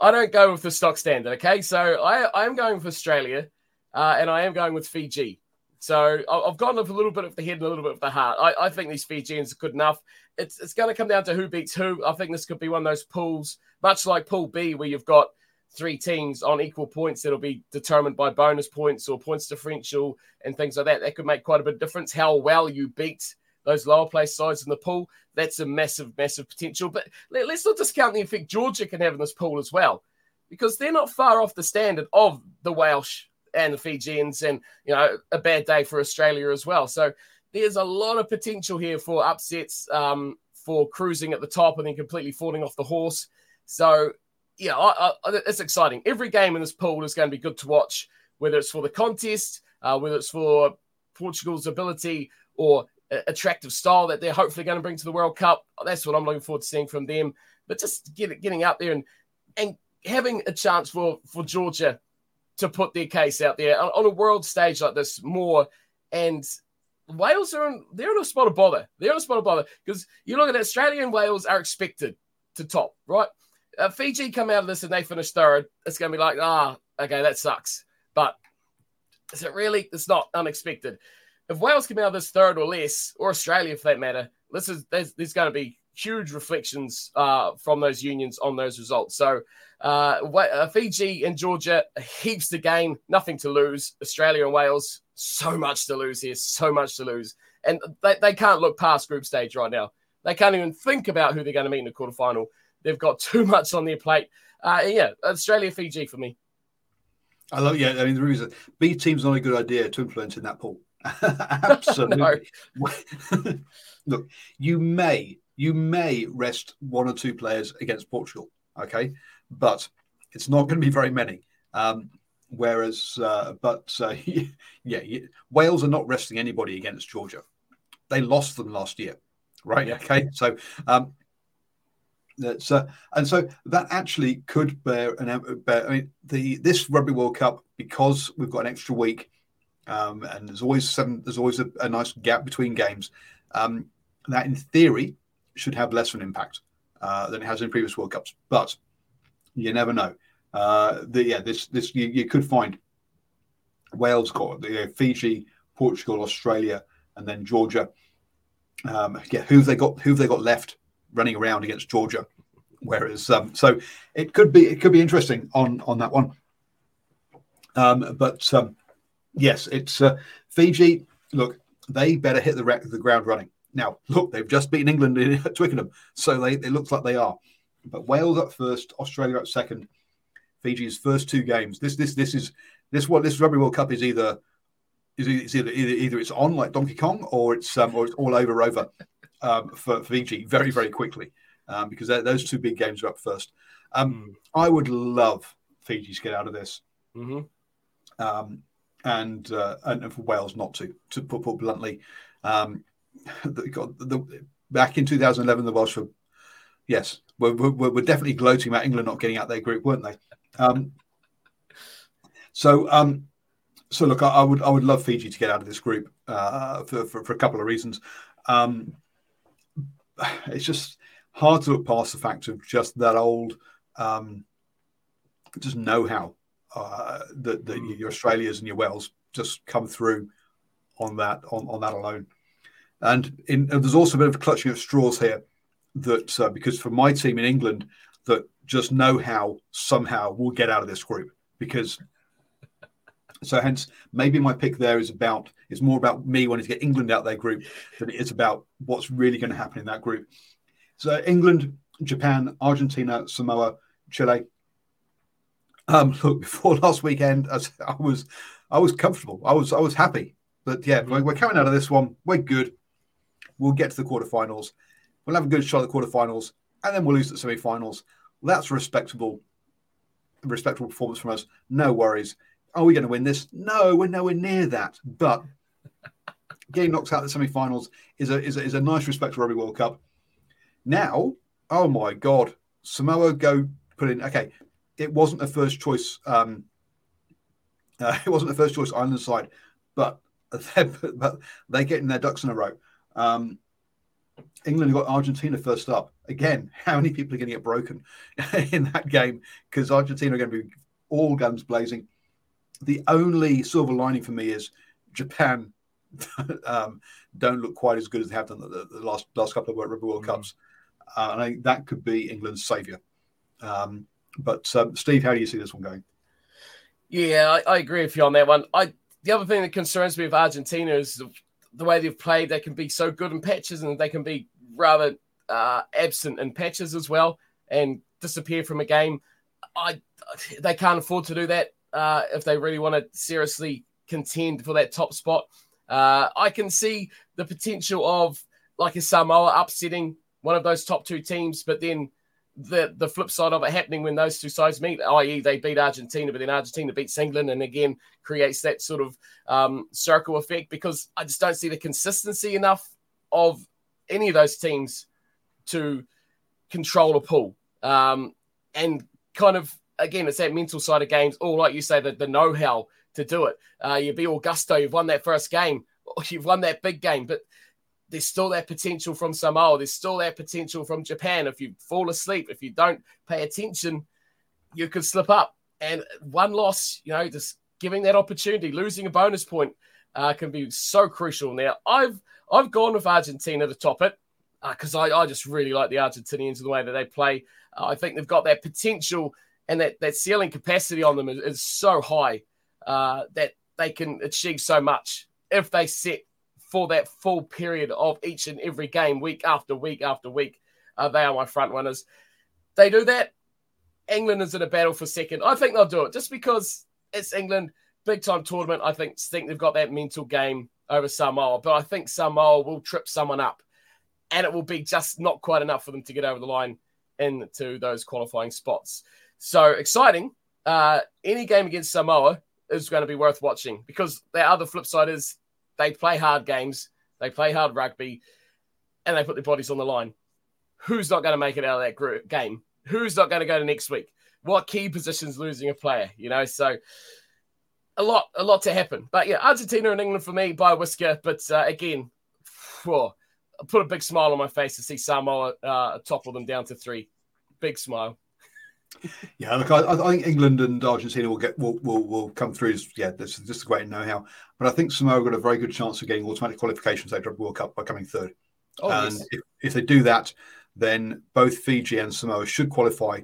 I don't go with the stock standard. Okay, so I I am going with Australia, uh, and I am going with Fiji. So I've gone with a little bit of the head and a little bit of the heart. I, I think these Fijians are good enough. It's, it's going to come down to who beats who. I think this could be one of those pools, much like Pool B, where you've got three teams on equal points that'll be determined by bonus points or points differential and things like that. That could make quite a bit of difference. How well you beat those lower place sides in the pool, that's a massive, massive potential. But let, us not discount the effect Georgia can have in this pool as well, because they're not far off the standard of the Welsh and the Fijians, and you know a bad day for Australia as well. So there's a lot of potential here for upsets, um, for cruising at the top and then completely falling off the horse. So yeah, I, I, it's exciting. Every game in this pool is going to be good to watch, whether it's for the contest, uh, whether it's for Portugal's ability or attractive style that they're hopefully going to bring to the World Cup. That's what I'm looking forward to seeing from them. But just get, getting out there and and having a chance for for Georgia to put their case out there on, a world stage like this more. And Wales are in, they're in a spot of bother. They're in a spot of bother because you look at it, Australia and Wales are expected to top, right? Uh, Fiji come out of this and they finish third. It's going to be like, ah, okay, that sucks. But is it really? It's not unexpected. If Wales come out of this third or less, or Australia for that matter, this is there's, there's going to be huge reflections uh, from those unions on those results. So uh, uh, Fiji and Georgia, heaps to gain, nothing to lose. Australia and Wales, so much to lose here, so much to lose. And they, they can't look past group stage right now. They can't even think about who they're going to meet in the quarterfinal. They've got too much on their plate. Uh, yeah, Australia, Fiji for me. I love, yeah. I mean, the reason B team's not a good idea to influence in that pool. Absolutely. Look, you may you may rest one or two players against Portugal, okay, but it's not going to be very many. Um, whereas, uh, but uh, yeah, Wales are not resting anybody against Georgia. They lost them last year, right? Okay, so um, That's uh, and so that actually could bear an bear. I mean, the this Rugby World Cup because we've got an extra week, um, and there's always seven. There's always a, a nice gap between games. Um, that in theory should have less of an impact uh, than it has in previous World Cups, but you never know. Uh, the, yeah, this this you, you could find Wales got the Fiji, Portugal, Australia, and then Georgia. Um, yeah, who've they got? Who've they got left running around against Georgia. Whereas, um, so it could be it could be interesting on on that one. Um, but um, yes, it's uh, Fiji. Look, they better hit the the ground running. Now, look, they've just beaten England at Twickenham, so they it looks like they are. But Wales up first, Australia up second, Fiji's first two games. This this this is this what this Rugby World Cup is either is either, either either it's on like Donkey Kong or it's um, or it's all over over um, for Fiji very, very quickly um, because those two big games are up first. Um. I would love Fiji to get out of this. Mm-hmm. Um, and, uh, and for Wales not to, to put, put bluntly. Um, the, the, back in 2011, the Welsh were, yes, were, were, were, definitely gloating about England not getting out their group, weren't they? Um, so, um, so look, I, I, would I would love Fiji to get out of this group uh, for, for, for a couple of reasons. Um, it's just hard to look past the fact of just that old, um, just know how uh, that, that mm. your Australias and your Wales just come through on that on, on that alone. And in, there's also a bit of clutching at straws here that uh, because for my team in England that just know how somehow we'll get out of this group because so hence maybe my pick there is about it's more about me wanting to get England out their group than it is about what's really going to happen in that group. So England, Japan, Argentina, Samoa, Chile. Um, look, before last weekend, I, I was I was comfortable. I was I was happy. But yeah, we're, we're coming out of this one. We're good. We'll get to the quarterfinals. We'll have a good shot at the quarterfinals, and then we'll lose the semi-finals. That's respectable, respectable performance from us. No worries. Are we going to win this? No, we're nowhere near that. But getting knocked out of the semi-finals is a, is a, is a nice respect for every World Cup. Now, oh my God, Samoa go put in. Okay, it wasn't a first choice. Um, uh, it wasn't the first choice Ireland side, but but they're getting their ducks in a row. Um, England got Argentina first up. Again, how many people are going to get broken in that game? Because Argentina are going to be all guns blazing the only silver lining for me is Japan um, don't look quite as good as they have done the, the last last couple of Rugby World mm-hmm. Cups. Uh, and I think that could be England's saviour. Um, but um, Steve, how do you see this one going? Yeah, I, I, agree with you on that one. I the other thing that concerns me with Argentina is the way they've played. They can be so good in patches, and they can be rather uh, absent in patches as well, and disappear from a game. I they can't afford to do that uh, if they really want to seriously contend for that top spot. Uh, I can see the potential of like a Samoa upsetting one of those top two teams, but then the the flip side of it happening when those two sides meet, i.e., they beat Argentina, but then Argentina beats England, and again creates that sort of um, circle effect. Because I just don't see the consistency enough of any of those teams to control a pool um, and kind of again, it's that mental side of games. Or like you say, the, the know how to do it. Uh, you be Augusto, you've won that first game, you've won that big game, but there's still that potential from Samoa. There's still that potential from Japan. If you fall asleep, if you don't pay attention, you could slip up. And one loss, you know, just giving that opportunity, losing a bonus point, uh, can be so crucial. Now, I've I've gone with Argentina to top it because uh, I, I just really like the Argentinians and the way that they play. Uh, I think they've got that potential and that that ceiling capacity on them is, is so high uh, that they can achieve so much if they set for that full period of each and every game, week after week after week. Uh, they are my front runners. They do that. England is in a battle for second. I think they'll do it just because it's England, big time tournament. I think think they've got that mental game over Samoa, but I think Samoa will trip someone up, and it will be just not quite enough for them to get over the line into those qualifying spots. So exciting. Uh, any game against Samoa is going to be worth watching because the other flip side is they play hard games, they play hard rugby, and they put their bodies on the line. who's not going to make it out of that group game? Who's not going to go to next week? What key positions losing a player? You know, so a lot, a lot to happen. But yeah, Argentina and England for me by whisker. But uh, again, whew, put a big smile on my face to see Samoa uh, topple them down to three. Big smile. Yeah, look, I, I, think England and Argentina will get will will, will come through. Yeah, this is just a great know-how. But I think Samoa got a very good chance of getting automatic qualifications at the World Cup by coming third. Oh, and yes. if, if they do that, then both Fiji and Samoa should qualify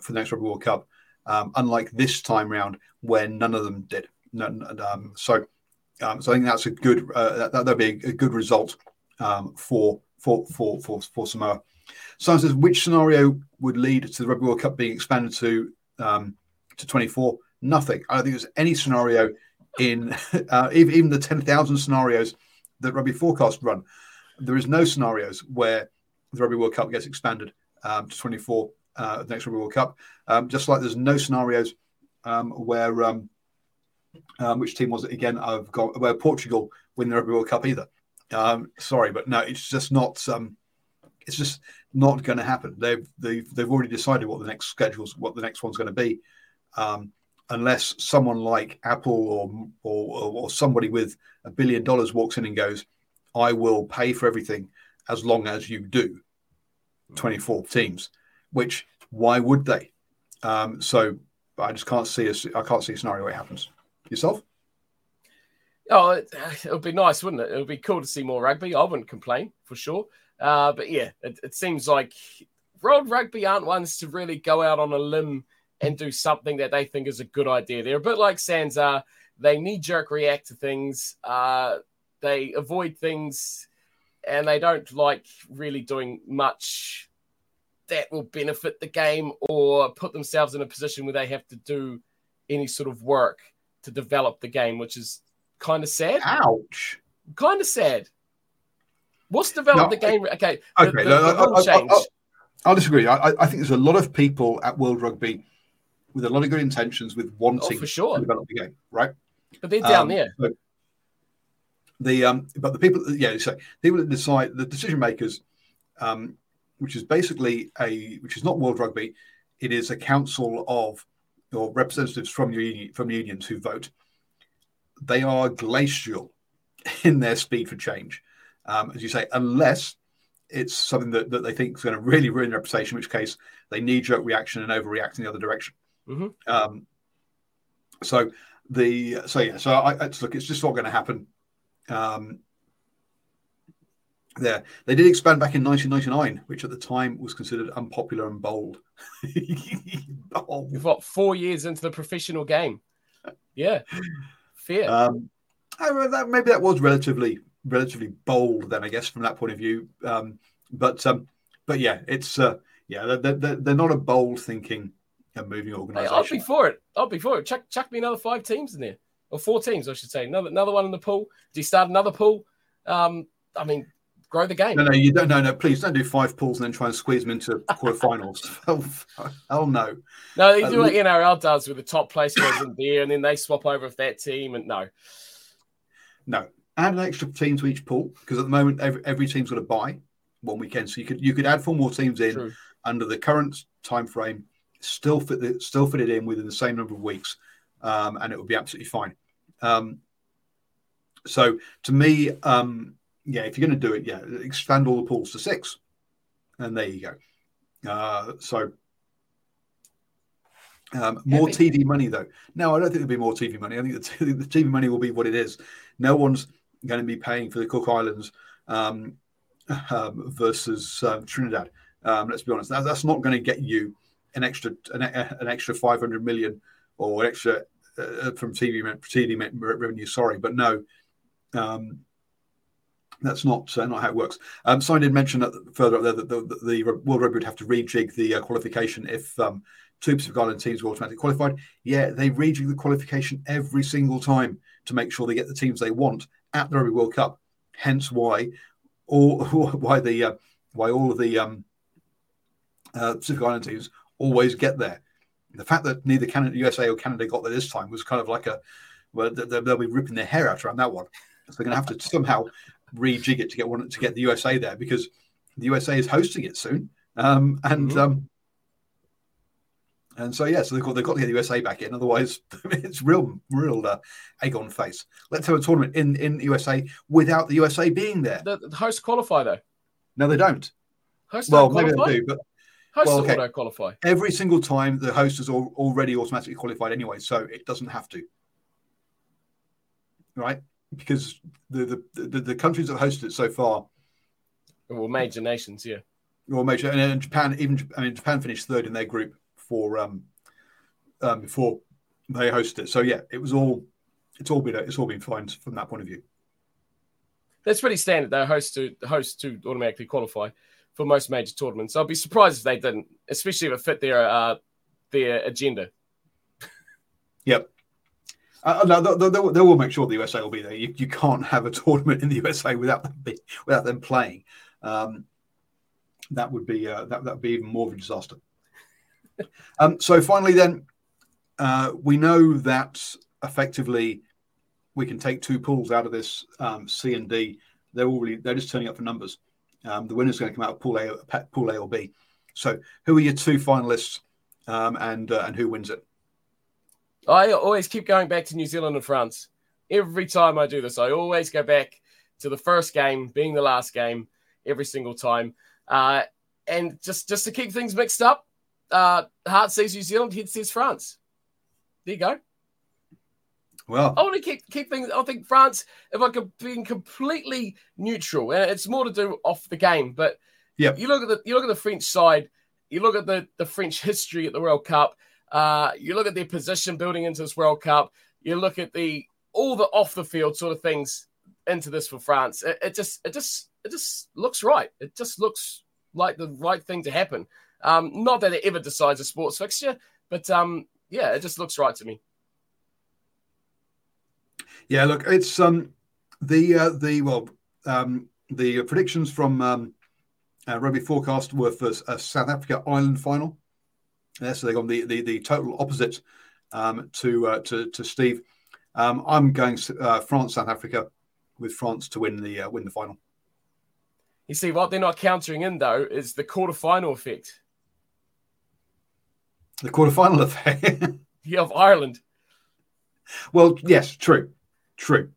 for the next Rugby World Cup. Um, unlike this time round, when none of them did. None, um, so, um, so I think that's a good uh, That'll be a, good result um, for for for for for Samoa. Simon says, which scenario would lead to the Rugby World Cup being expanded to um, to 24? Nothing. I don't think there's any scenario in uh, even, the 10,000 scenarios that Rugby Forecast run. There is no scenarios where the Rugby World Cup gets expanded um, to 24 uh, the next Rugby World Cup. Um, just like there's no scenarios um, where um, um, which team was it again? I've got where Portugal win the Rugby World Cup either. Um, sorry, but no, it's just not. It's just not going to happen. They've they've they've already decided what the next schedules, what the next one's going to be, um, unless someone like Apple or, or or somebody with a billion dollars walks in and goes, "I will pay for everything as long as you do." Twenty four teams, which why would they? Um, so I just can't see a I can't see a scenario where it happens. Yourself? Oh, it, it would be nice, wouldn't it? It would be cool to see more rugby. I wouldn't complain for sure. Uh, but yeah, it, it, seems like World Rugby aren't ones to really go out on a limb and do something that they think is a good idea. They're a bit like SANZAAR. They knee jerk react to things. Uh, they avoid things, and they don't like really doing much that will benefit the game or put themselves in a position where they have to do any sort of work to develop the game, which is kind of sad. Ouch. Kind of sad. What's developed no, the game? Okay. Okay. The, the, no, I, I, I, I'll disagree. I, I, think there's a lot of people at World Rugby with a lot of good intentions with wanting oh, for sure. to develop the game, right? But they're down um, there. So the um, but the people, yeah, so people that decide the decision makers, um, which is basically a which is not World Rugby, it is a council of or representatives from your from unions who vote. They are glacial in their speed for change um, as you say, unless it's something that, that they think is going to really ruin their reputation, in which case they knee jerk reaction and overreact in the other direction. Mm-hmm. Um, so the so yeah, so I, I look, it's just not going to happen. Um, there, they did expand back in 1999, which at the time was considered unpopular and bold. bold. You've got four years into the professional game. Yeah, fear. Um, that, maybe that was relatively relatively bold then, I guess, from that point of view. Um, but um, but yeah, it's uh, yeah, they're, they're, they're not a bold thinking and moving organisation. Hey, I'll be for it. I'll be for it. Chuck, chuck me another five teams in there, or four teams, I should say. Another another one in the pool. Do you start another pool? Um, I mean, grow the game. No, no, you don't. No, no, please don't do five pools and then try and squeeze them into quarterfinals. oh, hell no. No, they do uh, what NRL does with the top place goes in there, and then they swap over with that team. And no, no, add an extra team to each pool because at the moment every, every team's got to bye one weekend. So you could you could add four more teams in True. under the current time frame, still fit the, still fit it in within the same number of weeks, um, and it would be absolutely fine. Um, so to me, um, yeah, if you're going to do it, yeah, expand all the pools to six, and there you go. Uh, so um, more TV money, though. No, I don't think there'll be more TV money. I think the, the TV money will be what it is. No one's going to be paying for the Cook Islands um, um, versus um, Trinidad. Um, let's be honest, that, that's not going to get you an extra an, an extra 500 million or an extra uh, from TV TV revenue. Sorry, but no, um, that's not uh, not how it works. Um, I did mention that further up there that the, the, the World Rugby would have to rejig the uh, qualification if um, two Pacific Island teams were automatically qualified. Yeah, they rejig the qualification every single time to make sure they get the teams they want at the Rugby World Cup. Hence why all why the uh, why all of the um, uh, Pacific Island teams always get there. The fact that neither Canada, USA or Canada got there this time was kind of like a well, they'll be ripping their hair out around that one. So they're going to have to somehow rejig it to get one to get the USA there because the USA is hosting it soon. Um, and mm-hmm. um, and so yeah, so they've got they've got to get the USA back in. Otherwise, it's real real uh, egg on face. Let's have a tournament in in USA without the USA being there. The, the hosts qualify though. No, they don't. Hosts well, maybe they do, but hosts well, okay. auto qualify every single time. The host is all, already automatically qualified anyway, so it doesn't have to. Right, because the the the, the countries that hosted it so far, well, major nations, yeah, well, major, and Japan even I mean Japan finished third in their group for um, um before they hosted it. So yeah, it was all it's all been it's all been fine from that point of view. That's pretty standard. They host to host to automatically qualify for most major tournaments. I'd be surprised if they didn't, especially if it fit their uh, their agenda. Yep. Uh, no, they, they, they, will make sure the USA will be there. You, you can't have a tournament in the USA without them be, without them playing. Um, that would be uh, that that would be even more of a disaster. Um, so finally, then uh, we know that effectively we can take two pools out of this um, C and D. They're already they're just turning up for numbers. Um, the winner's going to come out of pool A, pool A or B. So, who are your two finalists, um, and uh, and who wins it? I always keep going back to New Zealand and France. Every time I do this, I always go back to the first game being the last game every single time. Uh, and just just to keep things mixed up, uh, Heart says New Zealand, Head says France. There you go. Well, I want to keep keep things. I think France, if I could be completely neutral, and it's more to do off the game. But yeah, you look at the you look at the French side. You look at the the French history at the World Cup. Uh, you look at their position building into this World Cup. You look at the all the off the field sort of things into this for France. It, it just it just it just looks right. It just looks like the right thing to happen. Um, not that it ever decides a sports fixture, but um, yeah, it just looks right to me. Yeah, look, it's um the uh, the well um the predictions from um, uh, Rugby Forecast were for a South Africa Ireland final. Yeah, so they got the, the the total opposite um, to uh, to to Steve. Um, I'm going uh, France South Africa with France to win the uh, win the final. You see, what they're not countering in though is the quarterfinal effect. The quarterfinal yeah, of Ireland. Well, yes, true. True.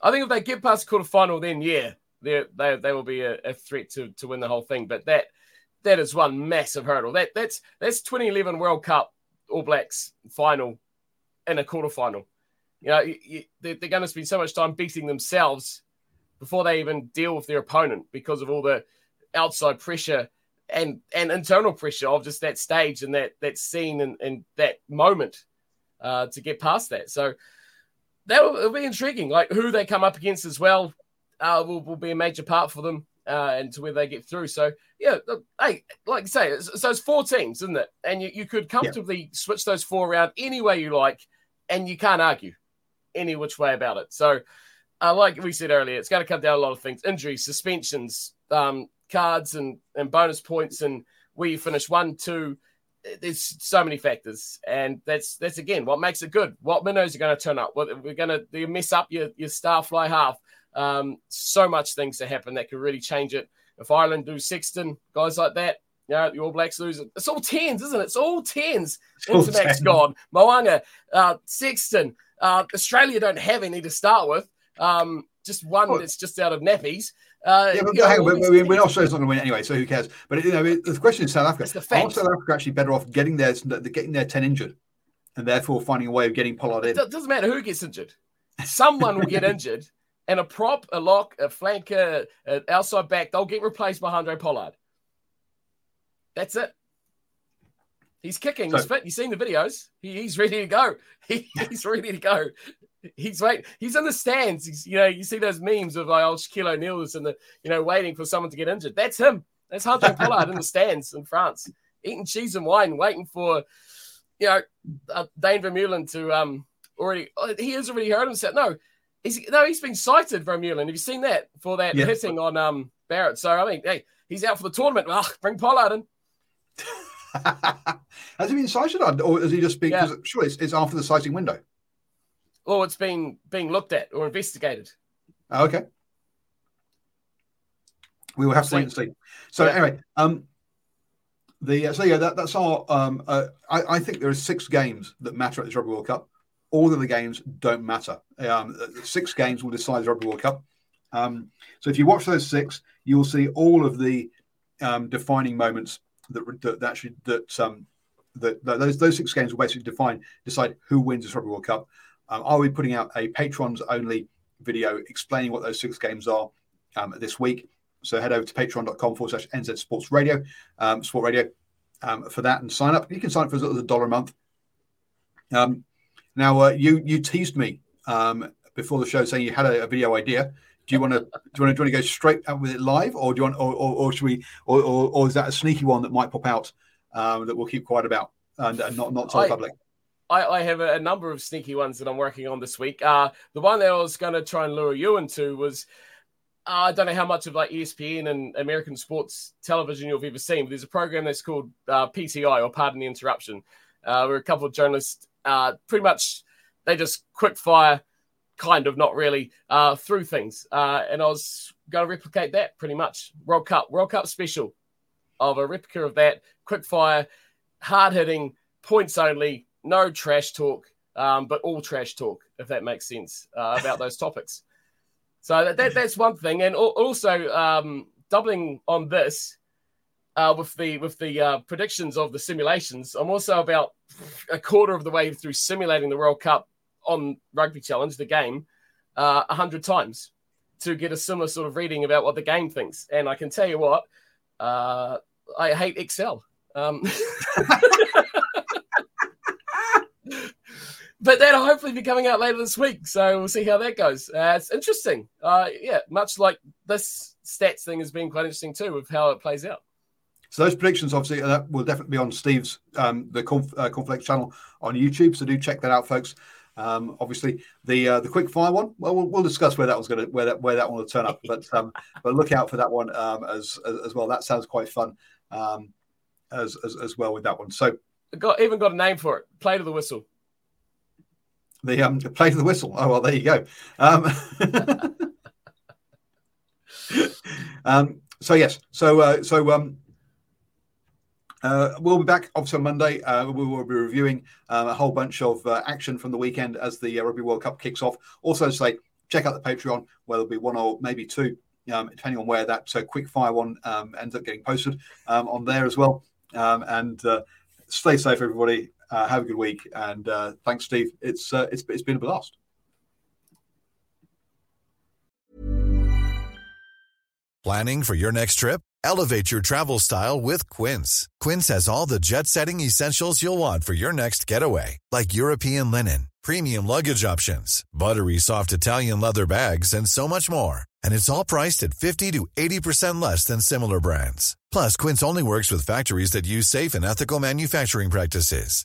I think if they get past the quarterfinal, then yeah, they they they will be a, a, threat to, to win the whole thing. But that that is one massive hurdle. That that's that's 2011 World Cup All Blacks final in a quarterfinal. You know, you, you, they're, they're going to spend so much time beating themselves before they even deal with their opponent because of all the outside pressure and and internal pressure of just that stage and that that scene and, and that moment uh, to get past that. So that will be intriguing. Like who they come up against as well uh, will, will be a major part for them uh, and to where they get through. So yeah, hey, like I say, so it's four teams, isn't it? And you, you could comfortably yeah. switch those four around any way you like, and you can't argue any which way about it. So, uh, like we said earlier, it's going to come down a lot of things: injuries, suspensions, um, cards, and and bonus points, and where you finish one, two there's so many factors, and that's that's again what makes it good. What minnows are going to turn up? What we're going to you mess up your your star fly half. Um, so much things to happen that could really change it. If Ireland do Sexton, guys like that, you know, the All Blacks lose it. It's all tens, isn't it? It's all tens. Intermac's gone. Mo'unga, uh, Sexton. Uh, Australia don't have any to start with. Um, just one that's just out of nappies. Uh, yeah, but, know, hang on, we, we, Australia's not going to win anyway, so who cares? But you know, the question is South Africa. Are South Africa actually better off getting their getting their ten injured, and therefore finding a way of getting Pollard in? It doesn't matter who gets injured. Someone will get injured, and a prop, a lock, a flanker, an outside back, they'll get replaced by Handré Pollard. That's it. He's kicking. So, he's fit. You've seen the videos. He, he's ready to go. He, he's ready to go he's wait. He's in the stands. He's, you know, you see those memes of like old Shaquille O'Neal is in the, you know, waiting for someone to get injured. That's him. That's Handré Pollard in the stands in France, eating cheese and wine, waiting for, you know, uh, Duane Vermeulen to um already. Oh, he has already heard himself. No, he's no, he's been cited Vermeulen. Have you seen that for that yeah. hitting on um Barrett? So I mean, hey, he's out for the tournament. Well, bring Pollard in. Has he been cited, or is he just because yeah. sure it's, it's after the citing window? Or it's being being looked at or investigated. Oh, okay. We will have to wait and see. So yeah. anyway, um, The uh, so yeah, that, that's our. Um, uh, I, I think there are six games that matter at this Rugby World Cup. All of the games don't matter. Um, six games will decide the Rugby World Cup. Um, so if you watch those six, you will see all of the um, defining moments that, that, that actually that um, that, that, those those six games will basically define decide who wins this Rugby World Cup. Um, I'll be putting out a patrons only video explaining what those six games are um, this week. So head over to patreon.com forward slash NZ Sports Radio, um, Sport Radio, um, for that and sign up. You can sign up for as little as a dollar a month. Um, now, uh, you you teased me um, before the show saying you had a, a video idea. Do you want to do you want to, go straight out with it live, or do you want, or, or, or should we, or, or, or, is that a sneaky one that might pop out um, that we'll keep quiet about and, and not not tell the public? I, I, have a, number of sneaky ones that I'm working on this week. Uh, the one that I was going to try and lure you into was uh, I don't know how much of like ESPN and American sports television you've ever seen, but there's a program that's called uh, PTI or Pardon the Interruption, uh, where a couple of journalists uh, pretty much they just quick fire, kind of not really, uh, through things. Uh, and I was going to replicate that pretty much. World Cup, World Cup special of a replica of that, quick fire, hard hitting, points only, no trash talk, um, but all trash talk, if that makes sense, about those topics. So that, that, that's one thing, and also um, doubling on this uh, with the with the uh, predictions of the simulations. I'm also about a quarter of the way through simulating the World Cup on Rugby Challenge, the game, uh, a uh, hundred times to get a similar sort of reading about what the game thinks. And I can tell you what, uh, I hate Excel. Um, but that'll hopefully be coming out later this week. So we'll see how that goes. Uh, it's interesting. Uh, yeah, much like this stats thing has been quite interesting too, with how it plays out. So those predictions, obviously, uh, that will definitely be on Steve's um, the Conf, uh, Cornflakes channel on YouTube. So do check that out, folks. Um, obviously, the uh, the quick fire one. Well, well, we'll discuss where that was going to where that where that one will turn up. But um, but look out for that one um, as, as, as well. That sounds quite fun um, as, as as well with that one. So got even got a name for it. Play to the whistle. The um, play to the whistle. Oh well, there you go. Um, um, so yes, so uh, so um, uh, we'll be back obviously on Monday. Uh, we will be reviewing uh, a whole bunch of uh, action from the weekend as the uh, Rugby World Cup kicks off. Also, say check out the Patreon where there'll be one or maybe two, um, depending on where that quick fire one um, ends up getting posted um, on there as well. Um, and stay safe, everybody. Uh, have a good week, and uh, thanks, Steve. It's uh, it's it's been a blast. Planning for your next trip? Elevate your travel style with Quince. Quince has all the jet-setting essentials you'll want for your next getaway, like European linen, premium luggage options, buttery soft Italian leather bags, and so much more. And it's all priced at fifty to eighty percent less than similar brands. Plus, Quince only works with factories that use safe and ethical manufacturing practices.